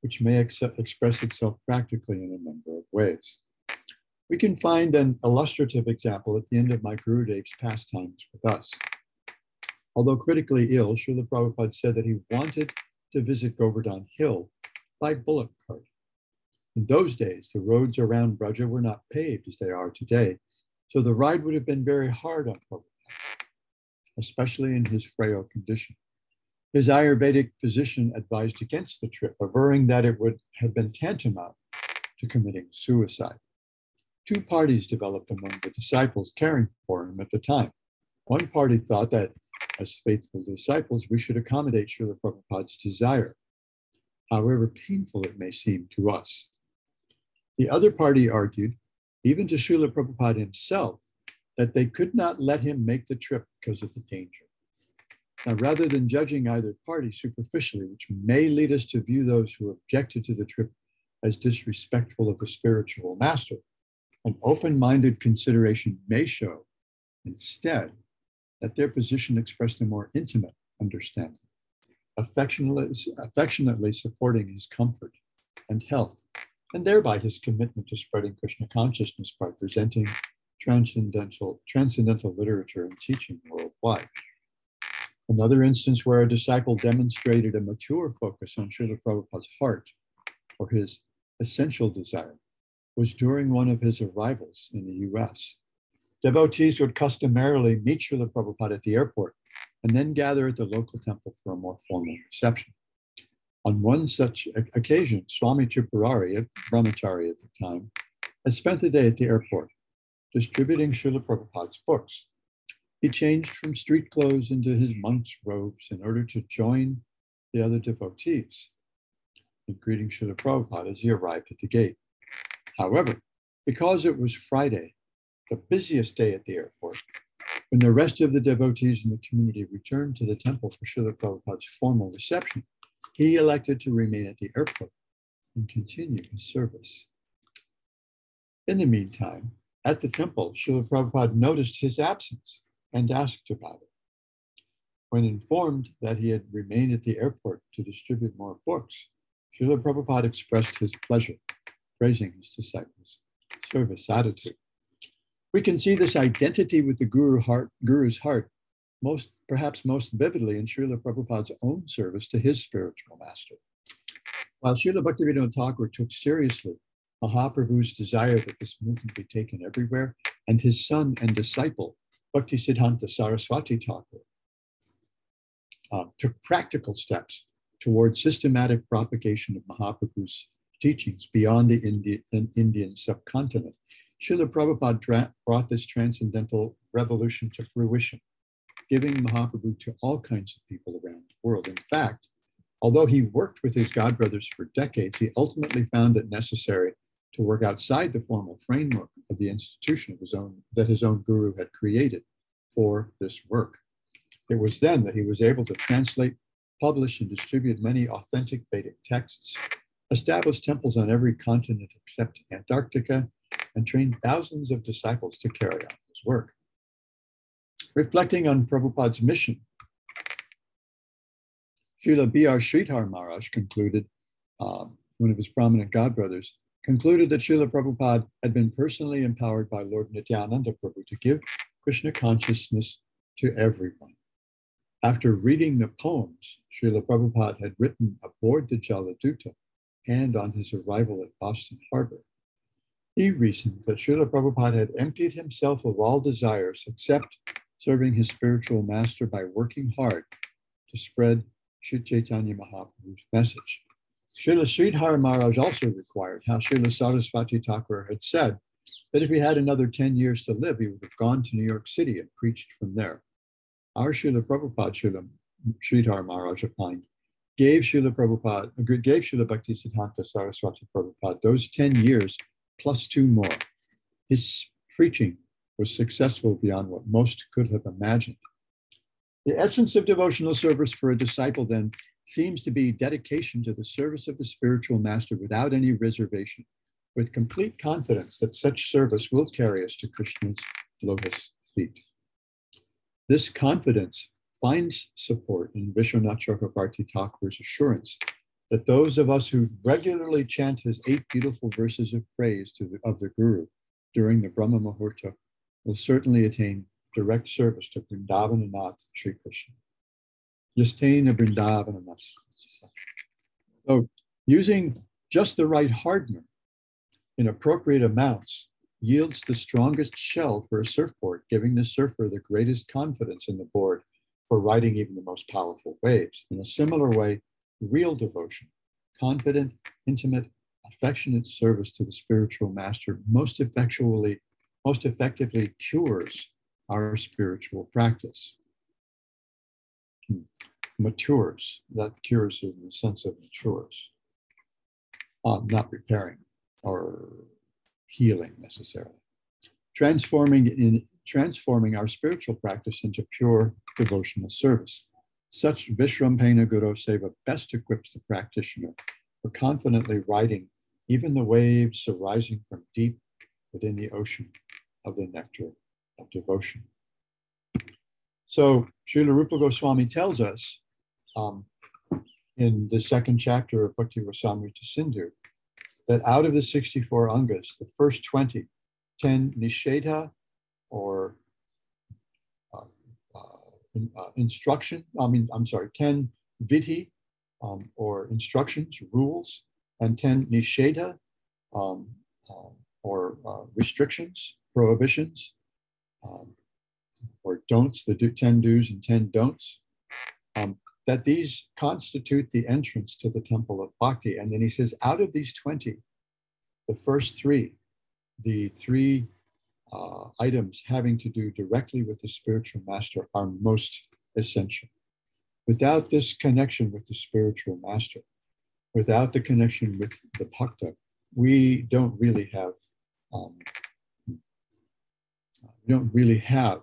which may ex- express itself practically in a number of ways. We can find an illustrative example at the end of my Gurudev's pastimes with us. Although critically ill, Srila Prabhupada said that he wanted to visit Govardhan Hill by bullock cart. In those days, the roads around Braja were not paved as they are today, so the ride would have been very hard on Prabhupada, especially in his frail condition. His Ayurvedic physician advised against the trip, averring that it would have been tantamount to committing suicide. Two parties developed among the disciples caring for him at the time. One party thought that, as faithful disciples, we should accommodate Srila Prabhupada's desire however painful it may seem to us. The other party argued, even to Srila Prabhupada himself, that they could not let him make the trip because of the danger. Now, rather than judging either party superficially, which may lead us to view those who objected to the trip as disrespectful of the spiritual master, an open minded consideration may show instead that their position expressed a more intimate understanding affectionately, affectionately supporting his comfort and health, and thereby his commitment to spreading Krishna consciousness by presenting transcendental, transcendental literature and teaching worldwide. Another instance where a disciple demonstrated a mature focus on Srila Prabhupada's heart or his essential desire was during one of his arrivals in the US. Devotees would customarily meet Srila Prabhupada at the airport and then gather at the local temple for a more formal reception. On one such occasion, Swami Tripurari, a brahmachari at the time, had spent the day at the airport distributing Srila Prabhupada's books. He changed from street clothes into his monk's robes in order to join the other devotees in greeting Srila Prabhupada as he arrived at the gate. However, because it was Friday, the busiest day at the airport, when the rest of the devotees in the community returned to the temple for Srila Prabhupada's formal reception, he elected to remain at the airport and continue his service. In the meantime, at the temple, Srila Prabhupada noticed his absence and asked about it. When informed that he had remained at the airport to distribute more books, Srila Prabhupada expressed his pleasure, praising his disciples' service attitude. We can see this identity with the Guru heart, Guru's heart most, perhaps most vividly in Srila Prabhupada's own service to his spiritual master. While Srila Bhaktivinoda Thakur took seriously Mahaprabhu's desire that this movement be taken everywhere, and his son and disciple, Bhakti Siddhanta Saraswati Thakur, uh, took practical steps towards systematic propagation of Mahaprabhu's teachings beyond the Indi- Indian subcontinent. Srila Prabhupada brought this transcendental revolution to fruition, giving Mahaprabhu to all kinds of people around the world. In fact, although he worked with his godbrothers for decades, he ultimately found it necessary to work outside the formal framework of the institution of his own that his own guru had created for this work. It was then that he was able to translate, publish, and distribute many authentic Vedic texts, establish temples on every continent except Antarctica, and train thousands of disciples to carry on his work. Reflecting on Prabhupada's mission, Srila B.R. Sridhar Maharaj concluded, um, one of his prominent godbrothers, concluded that Srila Prabhupada had been personally empowered by Lord Nityananda Prabhu to give Krishna consciousness to everyone. After reading the poems Srila Prabhupada had written aboard the Jaladuta and on his arrival at Boston Harbor, he reasoned that Srila Prabhupada had emptied himself of all desires except serving his spiritual master by working hard to spread Sri Chaitanya Mahaprabhu's message. Srila Sridhar Maharaj also required how Srila Saraswati Thakur had said that if he had another 10 years to live, he would have gone to New York City and preached from there. Our Srila Prabhupada, Srila Sridhar Maharaj opined, gave Srila Prabhupada, gave Srila Bhakti Siddhanta Saraswati Prabhupada those 10 years plus two more. His preaching was successful beyond what most could have imagined. The essence of devotional service for a disciple then seems to be dedication to the service of the spiritual master without any reservation, with complete confidence that such service will carry us to Krishna's lotus feet. This confidence finds support in Vishwanath Chakrabarti Thakur's assurance that those of us who regularly chant his eight beautiful verses of praise the, of the Guru during the Brahma Muhurta will certainly attain direct service to Vrindavana Sri Krishna. So using just the right hardener in appropriate amounts yields the strongest shell for a surfboard, giving the surfer the greatest confidence in the board for riding even the most powerful waves. In a similar way, real devotion, confident, intimate, affectionate service to the spiritual master most effectually, most effectively cures our spiritual practice. Hmm. Matures, that cures in the sense of matures, uh, not repairing or healing necessarily. Transforming in transforming our spiritual practice into pure devotional service. Such Vishrambhena Guru Seva best equips the practitioner for confidently riding even the waves arising from deep within the ocean of the nectar of devotion. So Srila Rupa Goswami tells us um, in the second chapter of Bhakti Rasamrita Sindhu that out of the 64 angas, the first 20, 10 nisheda or uh, uh, instruction, I mean, I'm sorry, 10 vidhi um, or instructions, rules, and 10 nisheda um, um or uh, restrictions, prohibitions, um, or don'ts, the 10 do's and 10 don'ts, um, that these constitute the entrance to the temple of bhakti. And then he says, out of these 20, the first three, the three uh, items having to do directly with the spiritual master are most essential. Without this connection with the spiritual master, without the connection with the bhakta, we don't really have um, we don't really have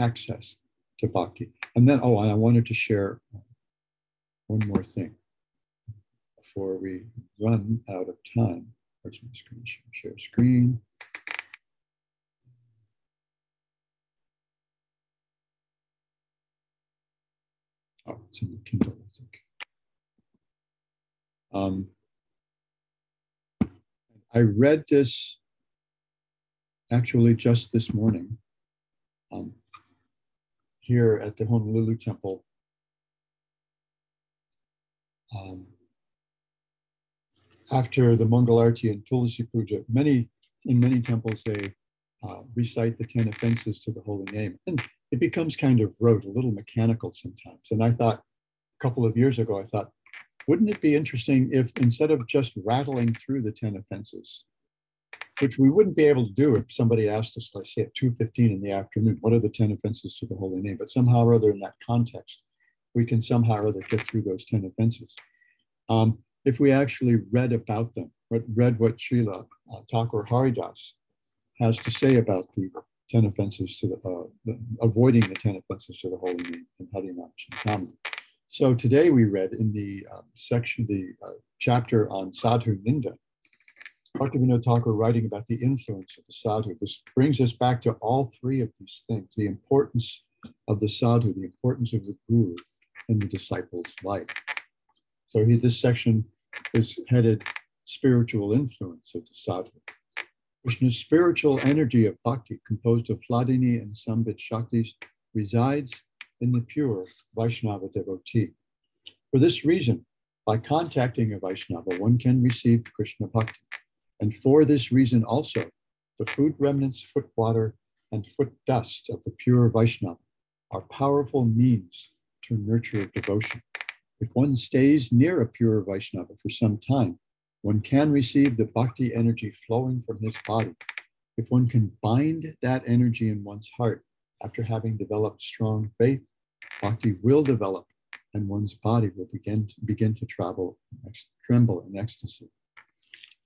access to bhakti. And then, oh, I wanted to share one more thing. before we run out of time. Where's my screen? Share screen. Oh, it's in the Kindle, I think. Um, I read this actually just this morning um, here at the Honolulu Temple. Um, after the Mangalarti and Tulasi Puja, many in many temples they uh, recite the ten offenses to the holy name, and it becomes kind of rote, a little mechanical sometimes. And I thought a couple of years ago, I thought, wouldn't it be interesting if instead of just rattling through the ten offenses, which we wouldn't be able to do if somebody asked us, let's say at 2.15 in the afternoon, what are the 10 offenses to the holy name? But somehow or other in that context, we can somehow or other get through those 10 offenses. Um, if we actually read about them, read what Srila uh, Thakur Haridas has to say about the 10 offenses to the, uh, the avoiding the 10 offenses to the holy name and in Harinam Chintamani. So today we read in the um, section, the uh, chapter on Sadhu Ninda, Bhaktivinoda Thakur writing about the influence of the sadhu. This brings us back to all three of these things the importance of the sadhu, the importance of the guru in the disciple's life. So he, this section is headed Spiritual Influence of the Sadhu. Krishna's spiritual energy of bhakti, composed of Hladini and Sambit Shaktis, resides in the pure Vaishnava devotee. For this reason, by contacting a Vaishnava, one can receive Krishna bhakti. And for this reason also, the food remnants, foot water, and foot dust of the pure Vaishnava are powerful means to nurture devotion. If one stays near a pure Vaishnava for some time, one can receive the bhakti energy flowing from his body. If one can bind that energy in one's heart after having developed strong faith, bhakti will develop and one's body will begin to, begin to travel, tremble in ecstasy.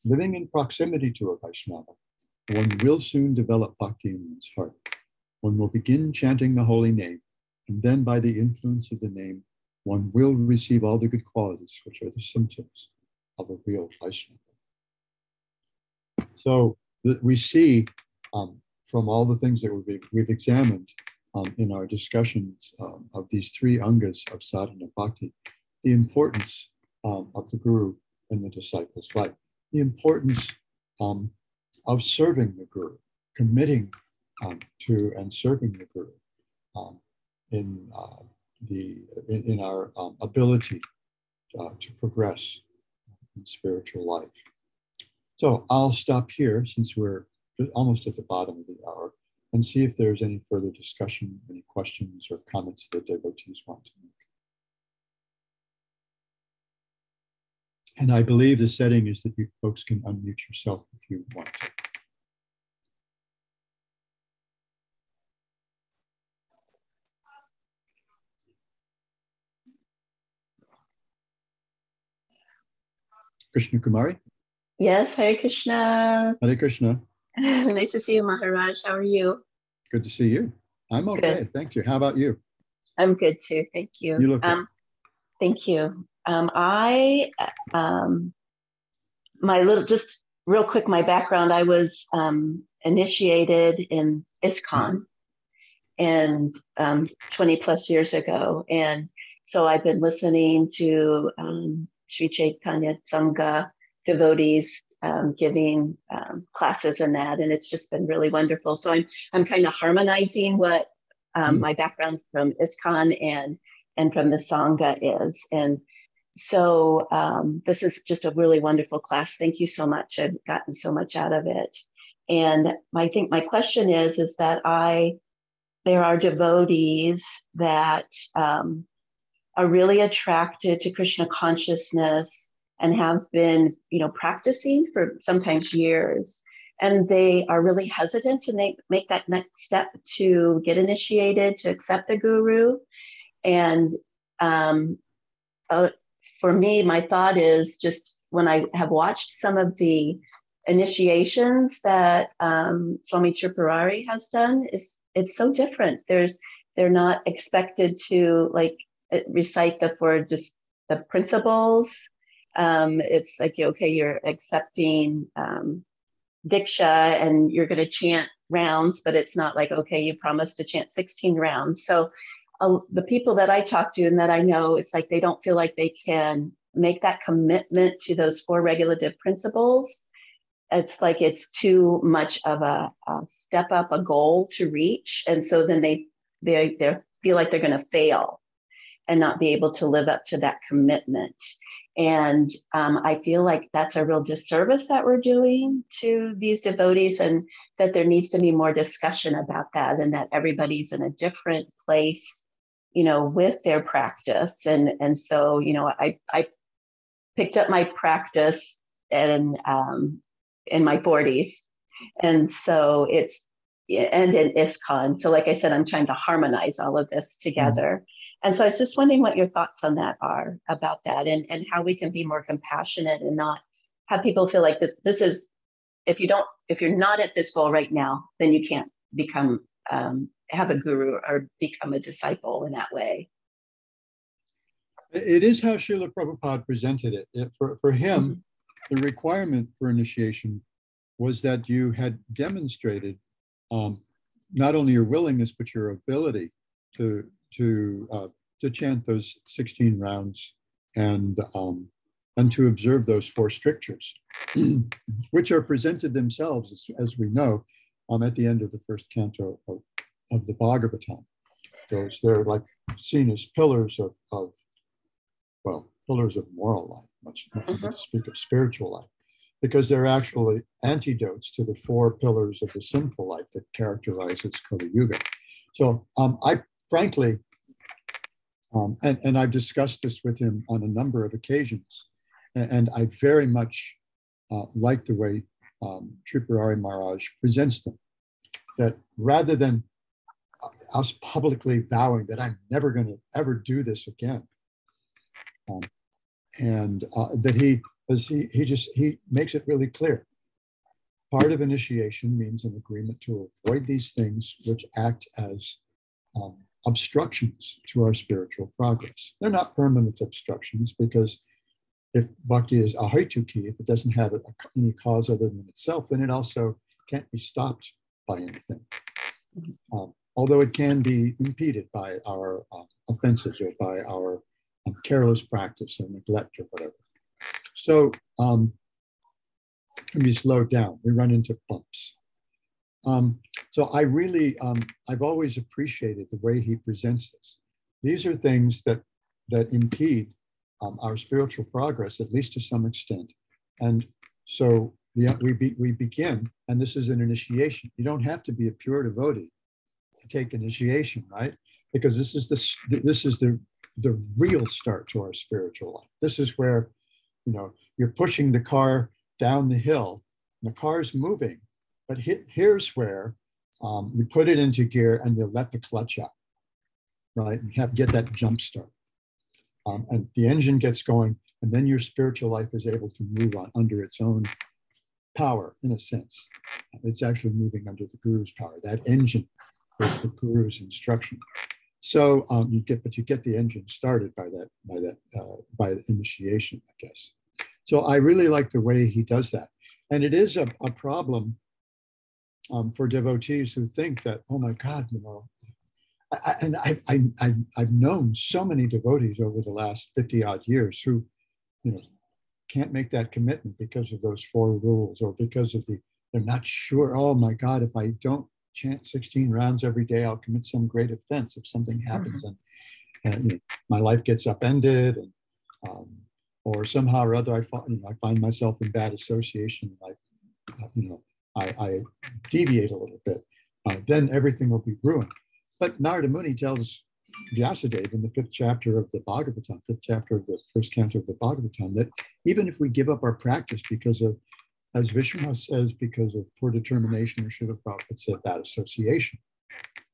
Living in proximity to a Vaishnava, one will soon develop bhakti in one's heart. One will begin chanting the holy name, and then by the influence of the name, one will receive all the good qualities which are the symptoms of a real Vaishnava. So we see um, from all the things that we've, we've examined um, in our discussions um, of these three angas of sadhana bhakti, the importance um, of the guru in the disciple's life the importance um, of serving the Guru, committing um, to and serving the Guru in, uh, the, in, in our ability uh, to progress spiritual life. So I'll stop here since we're almost at the bottom of the hour and see if there's any further discussion, any questions or comments that devotees want to make. And I believe the setting is that you folks can unmute yourself if you want to. Krishna Kumari? Yes, Hare Krishna. Hare Krishna. (laughs) nice to see you, Maharaj. How are you? Good to see you. I'm okay. Good. Thank you. How about you? I'm good too. Thank you. You look um, Thank you. Um, I, um, my little, just real quick, my background, I was um, initiated in ISKCON and um, 20 plus years ago. And so I've been listening to um, Sri Chaitanya Sangha devotees um, giving um, classes and that, and it's just been really wonderful. So I'm I'm kind of harmonizing what um, mm. my background from ISKCON and and from the Sangha is, and so um, this is just a really wonderful class. Thank you so much. I've gotten so much out of it. And I think my question is, is that I, there are devotees that um, are really attracted to Krishna consciousness and have been, you know, practicing for sometimes years. And they are really hesitant to make, make that next step to get initiated, to accept a guru. And um, uh, for me, my thought is just when I have watched some of the initiations that um, Swami Tripurari has done, is it's so different. There's they're not expected to like recite the for just the principles, Um, it's like, okay, you're accepting um, Diksha and you're going to chant rounds, but it's not like, okay, you promised to chant 16 rounds. So uh, the people that I talk to and that I know, it's like they don't feel like they can make that commitment to those four regulative principles. It's like it's too much of a, a step up, a goal to reach. And so then they, they, they feel like they're going to fail and not be able to live up to that commitment. And um, I feel like that's a real disservice that we're doing to these devotees, and that there needs to be more discussion about that, and that everybody's in a different place, you know, with their practice. And and so, you know, I I picked up my practice in um, in my 40s, and so it's and in ISKCON. So, like I said, I'm trying to harmonize all of this together. Mm-hmm. And so I was just wondering what your thoughts on that are about that and, and how we can be more compassionate and not have people feel like this this is if you don't if you're not at this goal right now, then you can't become um, have a guru or become a disciple in that way. It is how Srila Prabhupada presented it. it for, for him, mm-hmm. the requirement for initiation was that you had demonstrated um, not only your willingness, but your ability to to uh, to chant those 16 rounds and um, and to observe those four strictures, (clears throat) which are presented themselves, as, as we know, um, at the end of the first canto of, of the Bhagavatam. Those they're like seen as pillars of, of well, pillars of moral life, much mm-hmm. to speak of spiritual life, because they're actually antidotes to the four pillars of the sinful life that characterizes Kali Yuga. So um, I frankly, um, and, and I've discussed this with him on a number of occasions, and, and I very much uh, like the way um, Tripurari Maharaj presents them. That rather than uh, us publicly vowing that I'm never going to ever do this again, um, and uh, that he, as he, he just he makes it really clear. Part of initiation means an agreement to avoid these things which act as um, obstructions to our spiritual progress. They're not permanent obstructions because if bhakti is ahaituki, if it doesn't have any cause other than itself, then it also can't be stopped by anything. Um, although it can be impeded by our uh, offenses or by our um, careless practice or neglect or whatever. So um, let me slow down, we run into bumps. Um, so I really, um, I've always appreciated the way he presents this. These are things that that impede um, our spiritual progress, at least to some extent. And so the, we, be, we begin, and this is an initiation. You don't have to be a pure devotee to take initiation, right? Because this is the this is the the real start to our spiritual life. This is where, you know, you're pushing the car down the hill. And the car's moving, but he, here's where um, you put it into gear and you let the clutch out, right? And have get that jump start. Um, and the engine gets going, and then your spiritual life is able to move on under its own power, in a sense. It's actually moving under the guru's power. That engine is the guru's instruction. So um, you get, but you get the engine started by that, by that, uh, by initiation, I guess. So I really like the way he does that, and it is a, a problem um, for devotees who think that, oh my God, you know, I, and I, I, I, I've known so many devotees over the last 50 odd years who, you know, can't make that commitment because of those four rules or because of the, they're not sure, oh my God, if I don't chant 16 rounds every day, I'll commit some great offense if something happens mm-hmm. and, and you know, my life gets upended and, um, or somehow or other I find, you know, I find myself in bad association. I, uh, you know, I, I deviate a little bit, uh, then everything will be ruined. But Narada Muni tells Vyasadeva in the fifth chapter of the Bhagavatam, fifth chapter of the first canto of the Bhagavatam, that even if we give up our practice because of, as Vishnu says, because of poor determination, or Srila Prabhupada said, bad association,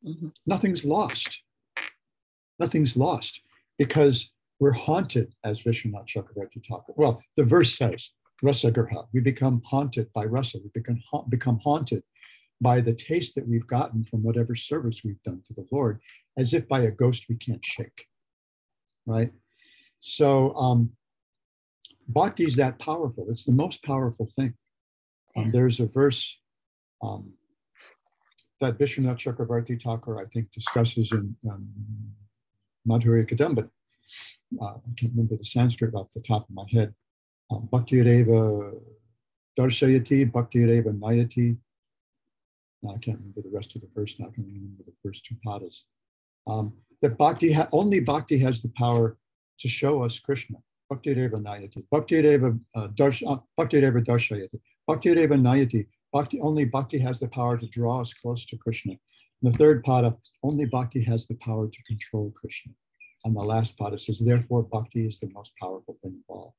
mm-hmm. nothing's lost. Nothing's lost because we're haunted, as Vishwanath Chakravarti talked about. Well, the verse says, rasagraha. We become haunted by rasa. We become, ha- become haunted by the taste that we've gotten from whatever service we've done to the Lord, as if by a ghost we can't shake. Right? So, um, bhakti is that powerful. It's the most powerful thing. Um, there's a verse um, that Vishwanath Chakravarti Thakur, I think, discusses in um, Madhurya Kadambini. Uh, I can't remember the Sanskrit off the top of my head. Bhakti Reva Darshayati, Bhakti Reva Nayati. Now, I can't remember the rest of the verse now. I can remember the first two padas. Um, that Bhakti, ha- only Bhakti has the power to show us Krishna. Bhakti Reva Nayati, Bhakti Reva uh, Darsh, uh, Bhakti Reva Darshayati, Bhakti Reva Nayati, Bhakti, only Bhakti has the power to draw us close to Krishna. And the third pada, only Bhakti has the power to control Krishna. And the last pada says, therefore, Bhakti is the most powerful thing of all.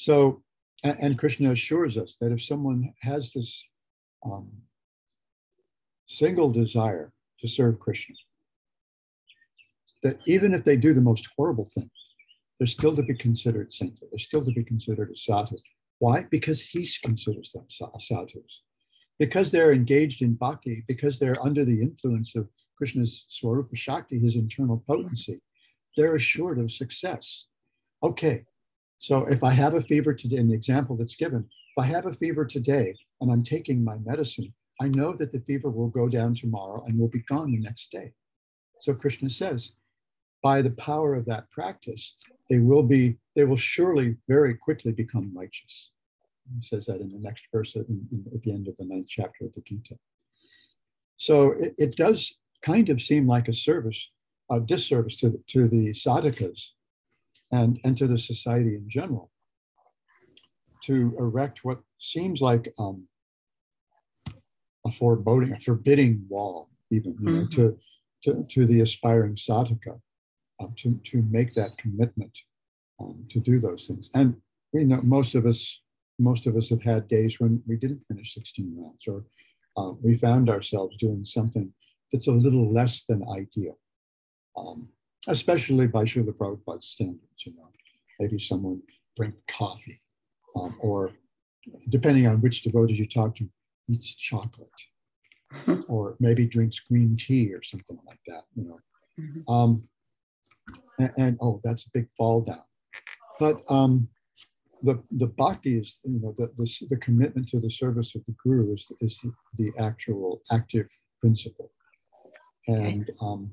So, and, Krishna assures us that if someone has this um, single desire to serve Krishna, that even if they do the most horrible thing, they're still to be considered saintly. They're still to be considered a sadhu. Why? Because he considers them sadhus. Because they're engaged in bhakti, because they're under the influence of Krishna's Swarupa Shakti, his internal potency, they're assured of success. Okay, so if I have a fever today, in the example that's given, if I have a fever today and I'm taking my medicine, I know that the fever will go down tomorrow and will be gone the next day. So Krishna says, by the power of that practice, they will be, they will surely very quickly become righteous. He says that in the next verse at, in, at the end of the ninth chapter of the Gita. So it, it does kind of seem like a service, a disservice to the, to the sadhakas and, and to the society in general to erect what seems like um, a foreboding, a forbidding wall, even you know, mm-hmm. to, to, to the aspiring sadhaka um, to, to make that commitment um, to do those things. And we know most of us, most of us have had days when we didn't finish 16 rounds, or uh, we found ourselves doing something that's a little less than ideal, um, especially by Srila Prabhupada's standards. You know, maybe someone drink coffee, um, or depending on which devotees you talk to, eats chocolate, or maybe drinks green tea or something like that. You know. Mm-hmm. Um, and, and, oh, that's a big fall down. But um, the the bhakti is you know the, the, the commitment to the service of the guru is is the, the actual active principle, and um,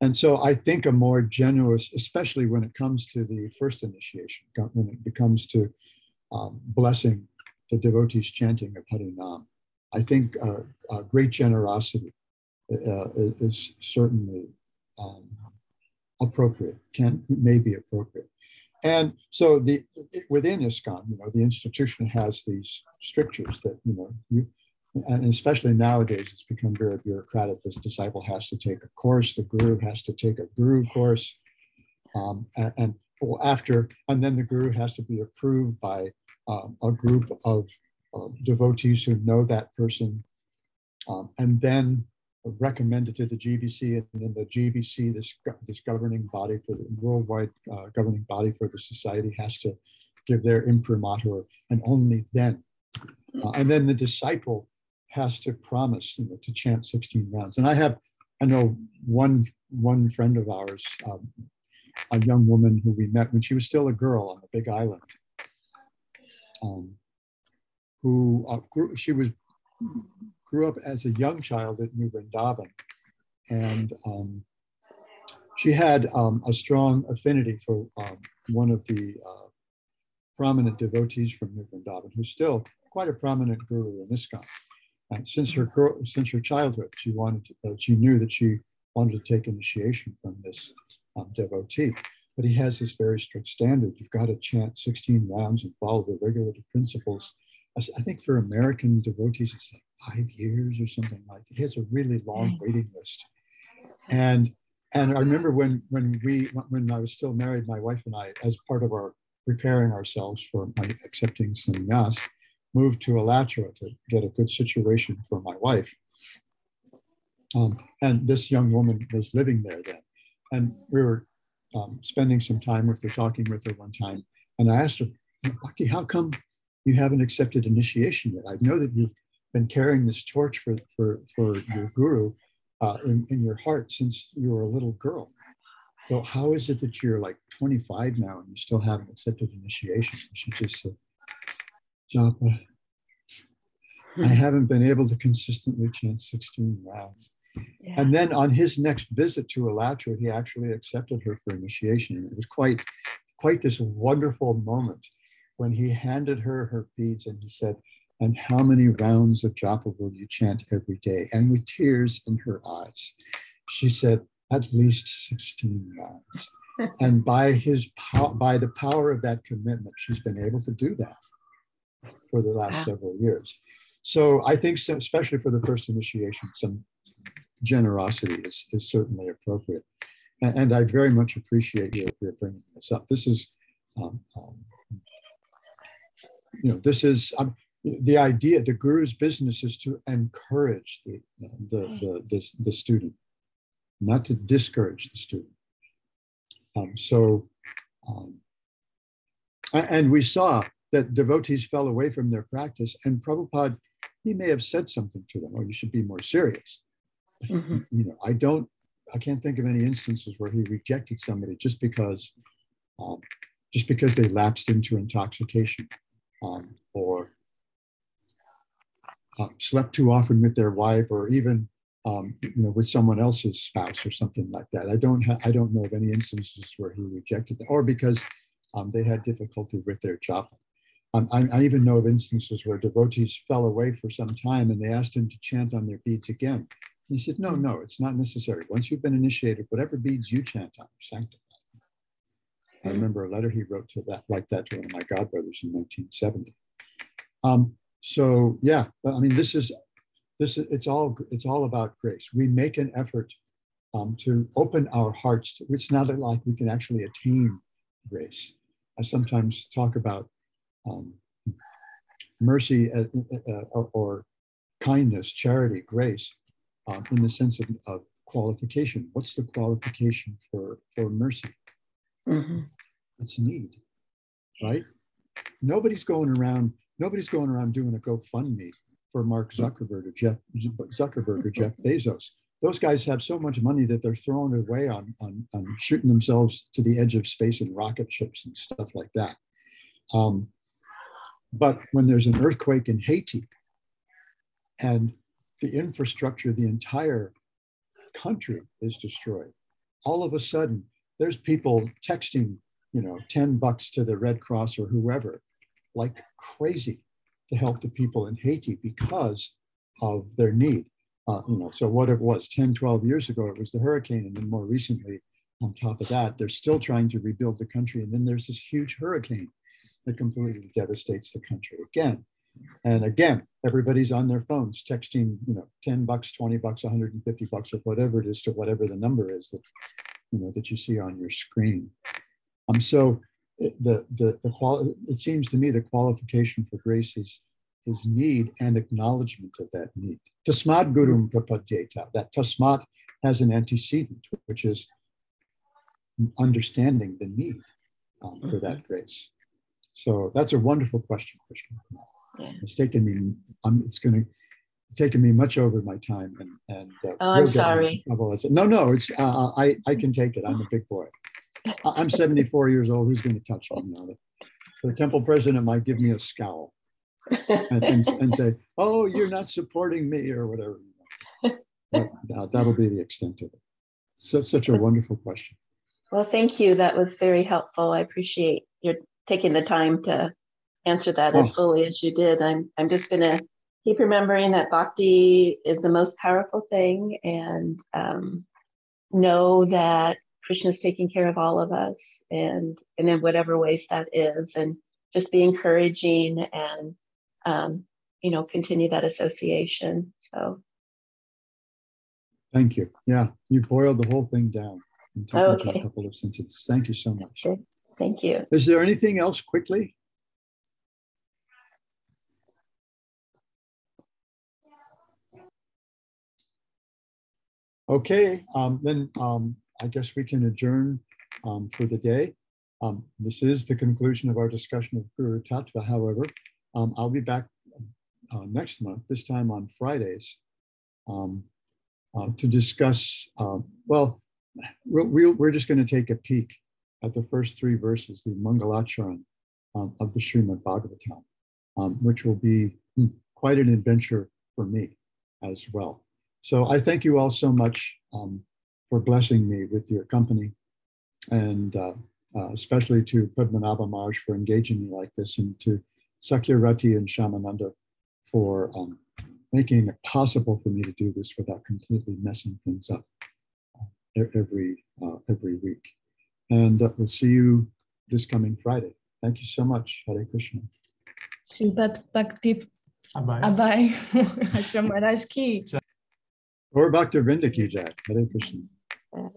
and so I think a more generous, especially when it comes to the first initiation, when it becomes to um, blessing the devotees chanting of Harinam, I think uh, uh, great generosity uh, is certainly um, appropriate, can may be appropriate. And so the within ISKCON, you know, the institution has these strictures that, you know, you, and especially nowadays, it's become very bureaucratic. This disciple has to take a course, the guru has to take a guru course, um, and, and after, and then the guru has to be approved by um, a group of uh, devotees who know that person, um, and then recommended to the GBC, and then the GBC, this, this governing body for the worldwide uh, governing body for the society, has to give their imprimatur, and only then. Uh, and then the disciple has to promise you know, to chant 16 rounds. And I have, I know one one friend of ours, um, a young woman who we met when she was still a girl on the Big Island, um, who uh, grew, she was grew up as a young child at New Vrindavan. And um, she had um, a strong affinity for um, one of the uh, prominent devotees from New Vrindavan, who's still quite a prominent guru in this ISKCON. And since her girl, since her childhood, she wanted to, uh, she knew that she wanted to take initiation from this um, devotee. But he has this very strict standard. You've got to chant 16 rounds and follow the regulative principles. I think for American devotees, it's like five years or something like that. He has a really long waiting list. And and I remember when when we when I was still married, my wife and I, as part of our preparing ourselves for my accepting sannyas, moved to Alachua to get a good situation for my wife. Um, and this young woman was living there then. And we were um, spending some time with her, talking with her one time. And I asked her, Lucky, how come you haven't accepted initiation yet? I know that you've been carrying this torch for, for, for your guru uh, in, in your heart since you were a little girl. so how is it that you're like 25 now and you still haven't accepted initiation? She just said, Japa, I hmm. haven't been able to consistently chant 16 rounds. Yeah. And then on his next visit to Alachua, he actually accepted her for initiation. And it was quite, quite this wonderful moment when he handed her her beads and he said, and how many rounds of japa will you chant every day? And with tears in her eyes, she said, at least 16 rounds. (laughs) and by his pow- by the power of that commitment, she's been able to do that for the last wow. several years. So I think, so, especially for the first initiation, some generosity is, is certainly appropriate. And, and I very much appreciate you for bringing this up. This is, um, um, you know, this is um, the idea. The guru's business is to encourage the the the, the, the student, not to discourage the student. Um, so, um, and we saw that devotees fell away from their practice, and Prabhupada he may have said something to them, or oh, you should be more serious. Mm-hmm. You know, I don't, I can't think of any instances where he rejected somebody just because, um, just because they lapsed into intoxication, um, or uh, slept too often with their wife, or even um, you know with someone else's spouse or something like that. I don't ha- I don't know of any instances where he rejected them, or because um, they had difficulty with their japa. Um, I, I, even know of instances where devotees fell away for some time and they asked him to chant on their beads again. He said, No, no, it's not necessary. Once you've been initiated, whatever beads you chant on are sanctified. I remember a letter he wrote to that, like that, to one of my godbrothers in 1970. Um, so yeah, I mean, this is this is it's all it's all about grace. We make an effort um, to open our hearts. To, it's not like we can actually attain grace. I sometimes talk about um, mercy uh, uh, uh, or, or, kindness, charity, grace, um, in the sense of, of, qualification. What's the qualification for, for mercy? Mm-hmm. It's need, right? Nobody's going around. Nobody's going around doing a GoFundMe for Mark Zuckerberg or Jeff Zuckerberg or (laughs) Jeff Bezos. Those guys have so much money that they're throwing it away on, on, on shooting themselves to the edge of space in rocket ships and stuff like that. Um, but when there's an earthquake in Haiti and the infrastructure the entire country is destroyed, all of a sudden there's people texting, you know, 10 bucks to the Red Cross or whoever, like crazy to help the people in Haiti because of their need. Uh, you know, so what it was 10, 12 years ago, it was the hurricane. And then more recently, on top of that, they're still trying to rebuild the country. And then there's this huge hurricane that completely devastates the country again. And again, everybody's on their phones texting, you know, 10 bucks, 20 bucks, 150 bucks, or whatever it is to whatever the number is that, you know, that you see on your screen. Um, so the, the, the quali- it seems to me the qualification for grace is, is need and acknowledgement of that need. Tasmat gurum prapadyeta, that tasmat has an antecedent, which is understanding the need um, for that mm-hmm. grace. So that's a wonderful question, Krishna. Yeah. It's taken me, I'm, it's going to taken me much over my time and and uh, oh, I'm sorry. No, no, it's uh, I I can take it. I'm a big boy. I'm 74 years old. Who's going to touch me now? The temple president might give me a scowl and, and, and say, "Oh, you're not supporting me" or whatever. That, that'll be the extent of it. So, such a wonderful question. Well, thank you. That was very helpful. I appreciate your taking the time to answer that oh. as fully as you did. I'm I'm just gonna keep remembering that bhakti is the most powerful thing, and um, know that Krishna is taking care of all of us, and and in whatever ways that is, and just be encouraging and um, you know continue that association. So. Thank you. Yeah, you boiled the whole thing down okay. a couple of sentences. Thank you so much. Okay. Thank you. Is there anything else quickly? Okay, um, then um, I guess we can adjourn um, for the day. Um, this is the conclusion of our discussion of Guru Tattva. However, um, I'll be back uh, next month, this time on Fridays, um, uh, to discuss, uh, well, we'll, we're just going to take a peek at the first three verses, the Mangalacharan um, of the Srimad Bhagavatam, um, which will be hmm, quite an adventure for me as well. So I thank you all so much um, for blessing me with your company, and uh, uh, especially to Padmanabha Maharaj for engaging me like this, and to Sakyarati and Shamananda for um, making it possible for me to do this without completely messing things up uh, every uh, every week. And uh, we'll see you this coming Friday. Thank you so much. Hare Krishna. Srimad Bhakti Abai. Abai (laughs) Ashram Maharaj ki Or Bhakta Vrinda ki. Hare Krishna. Uh,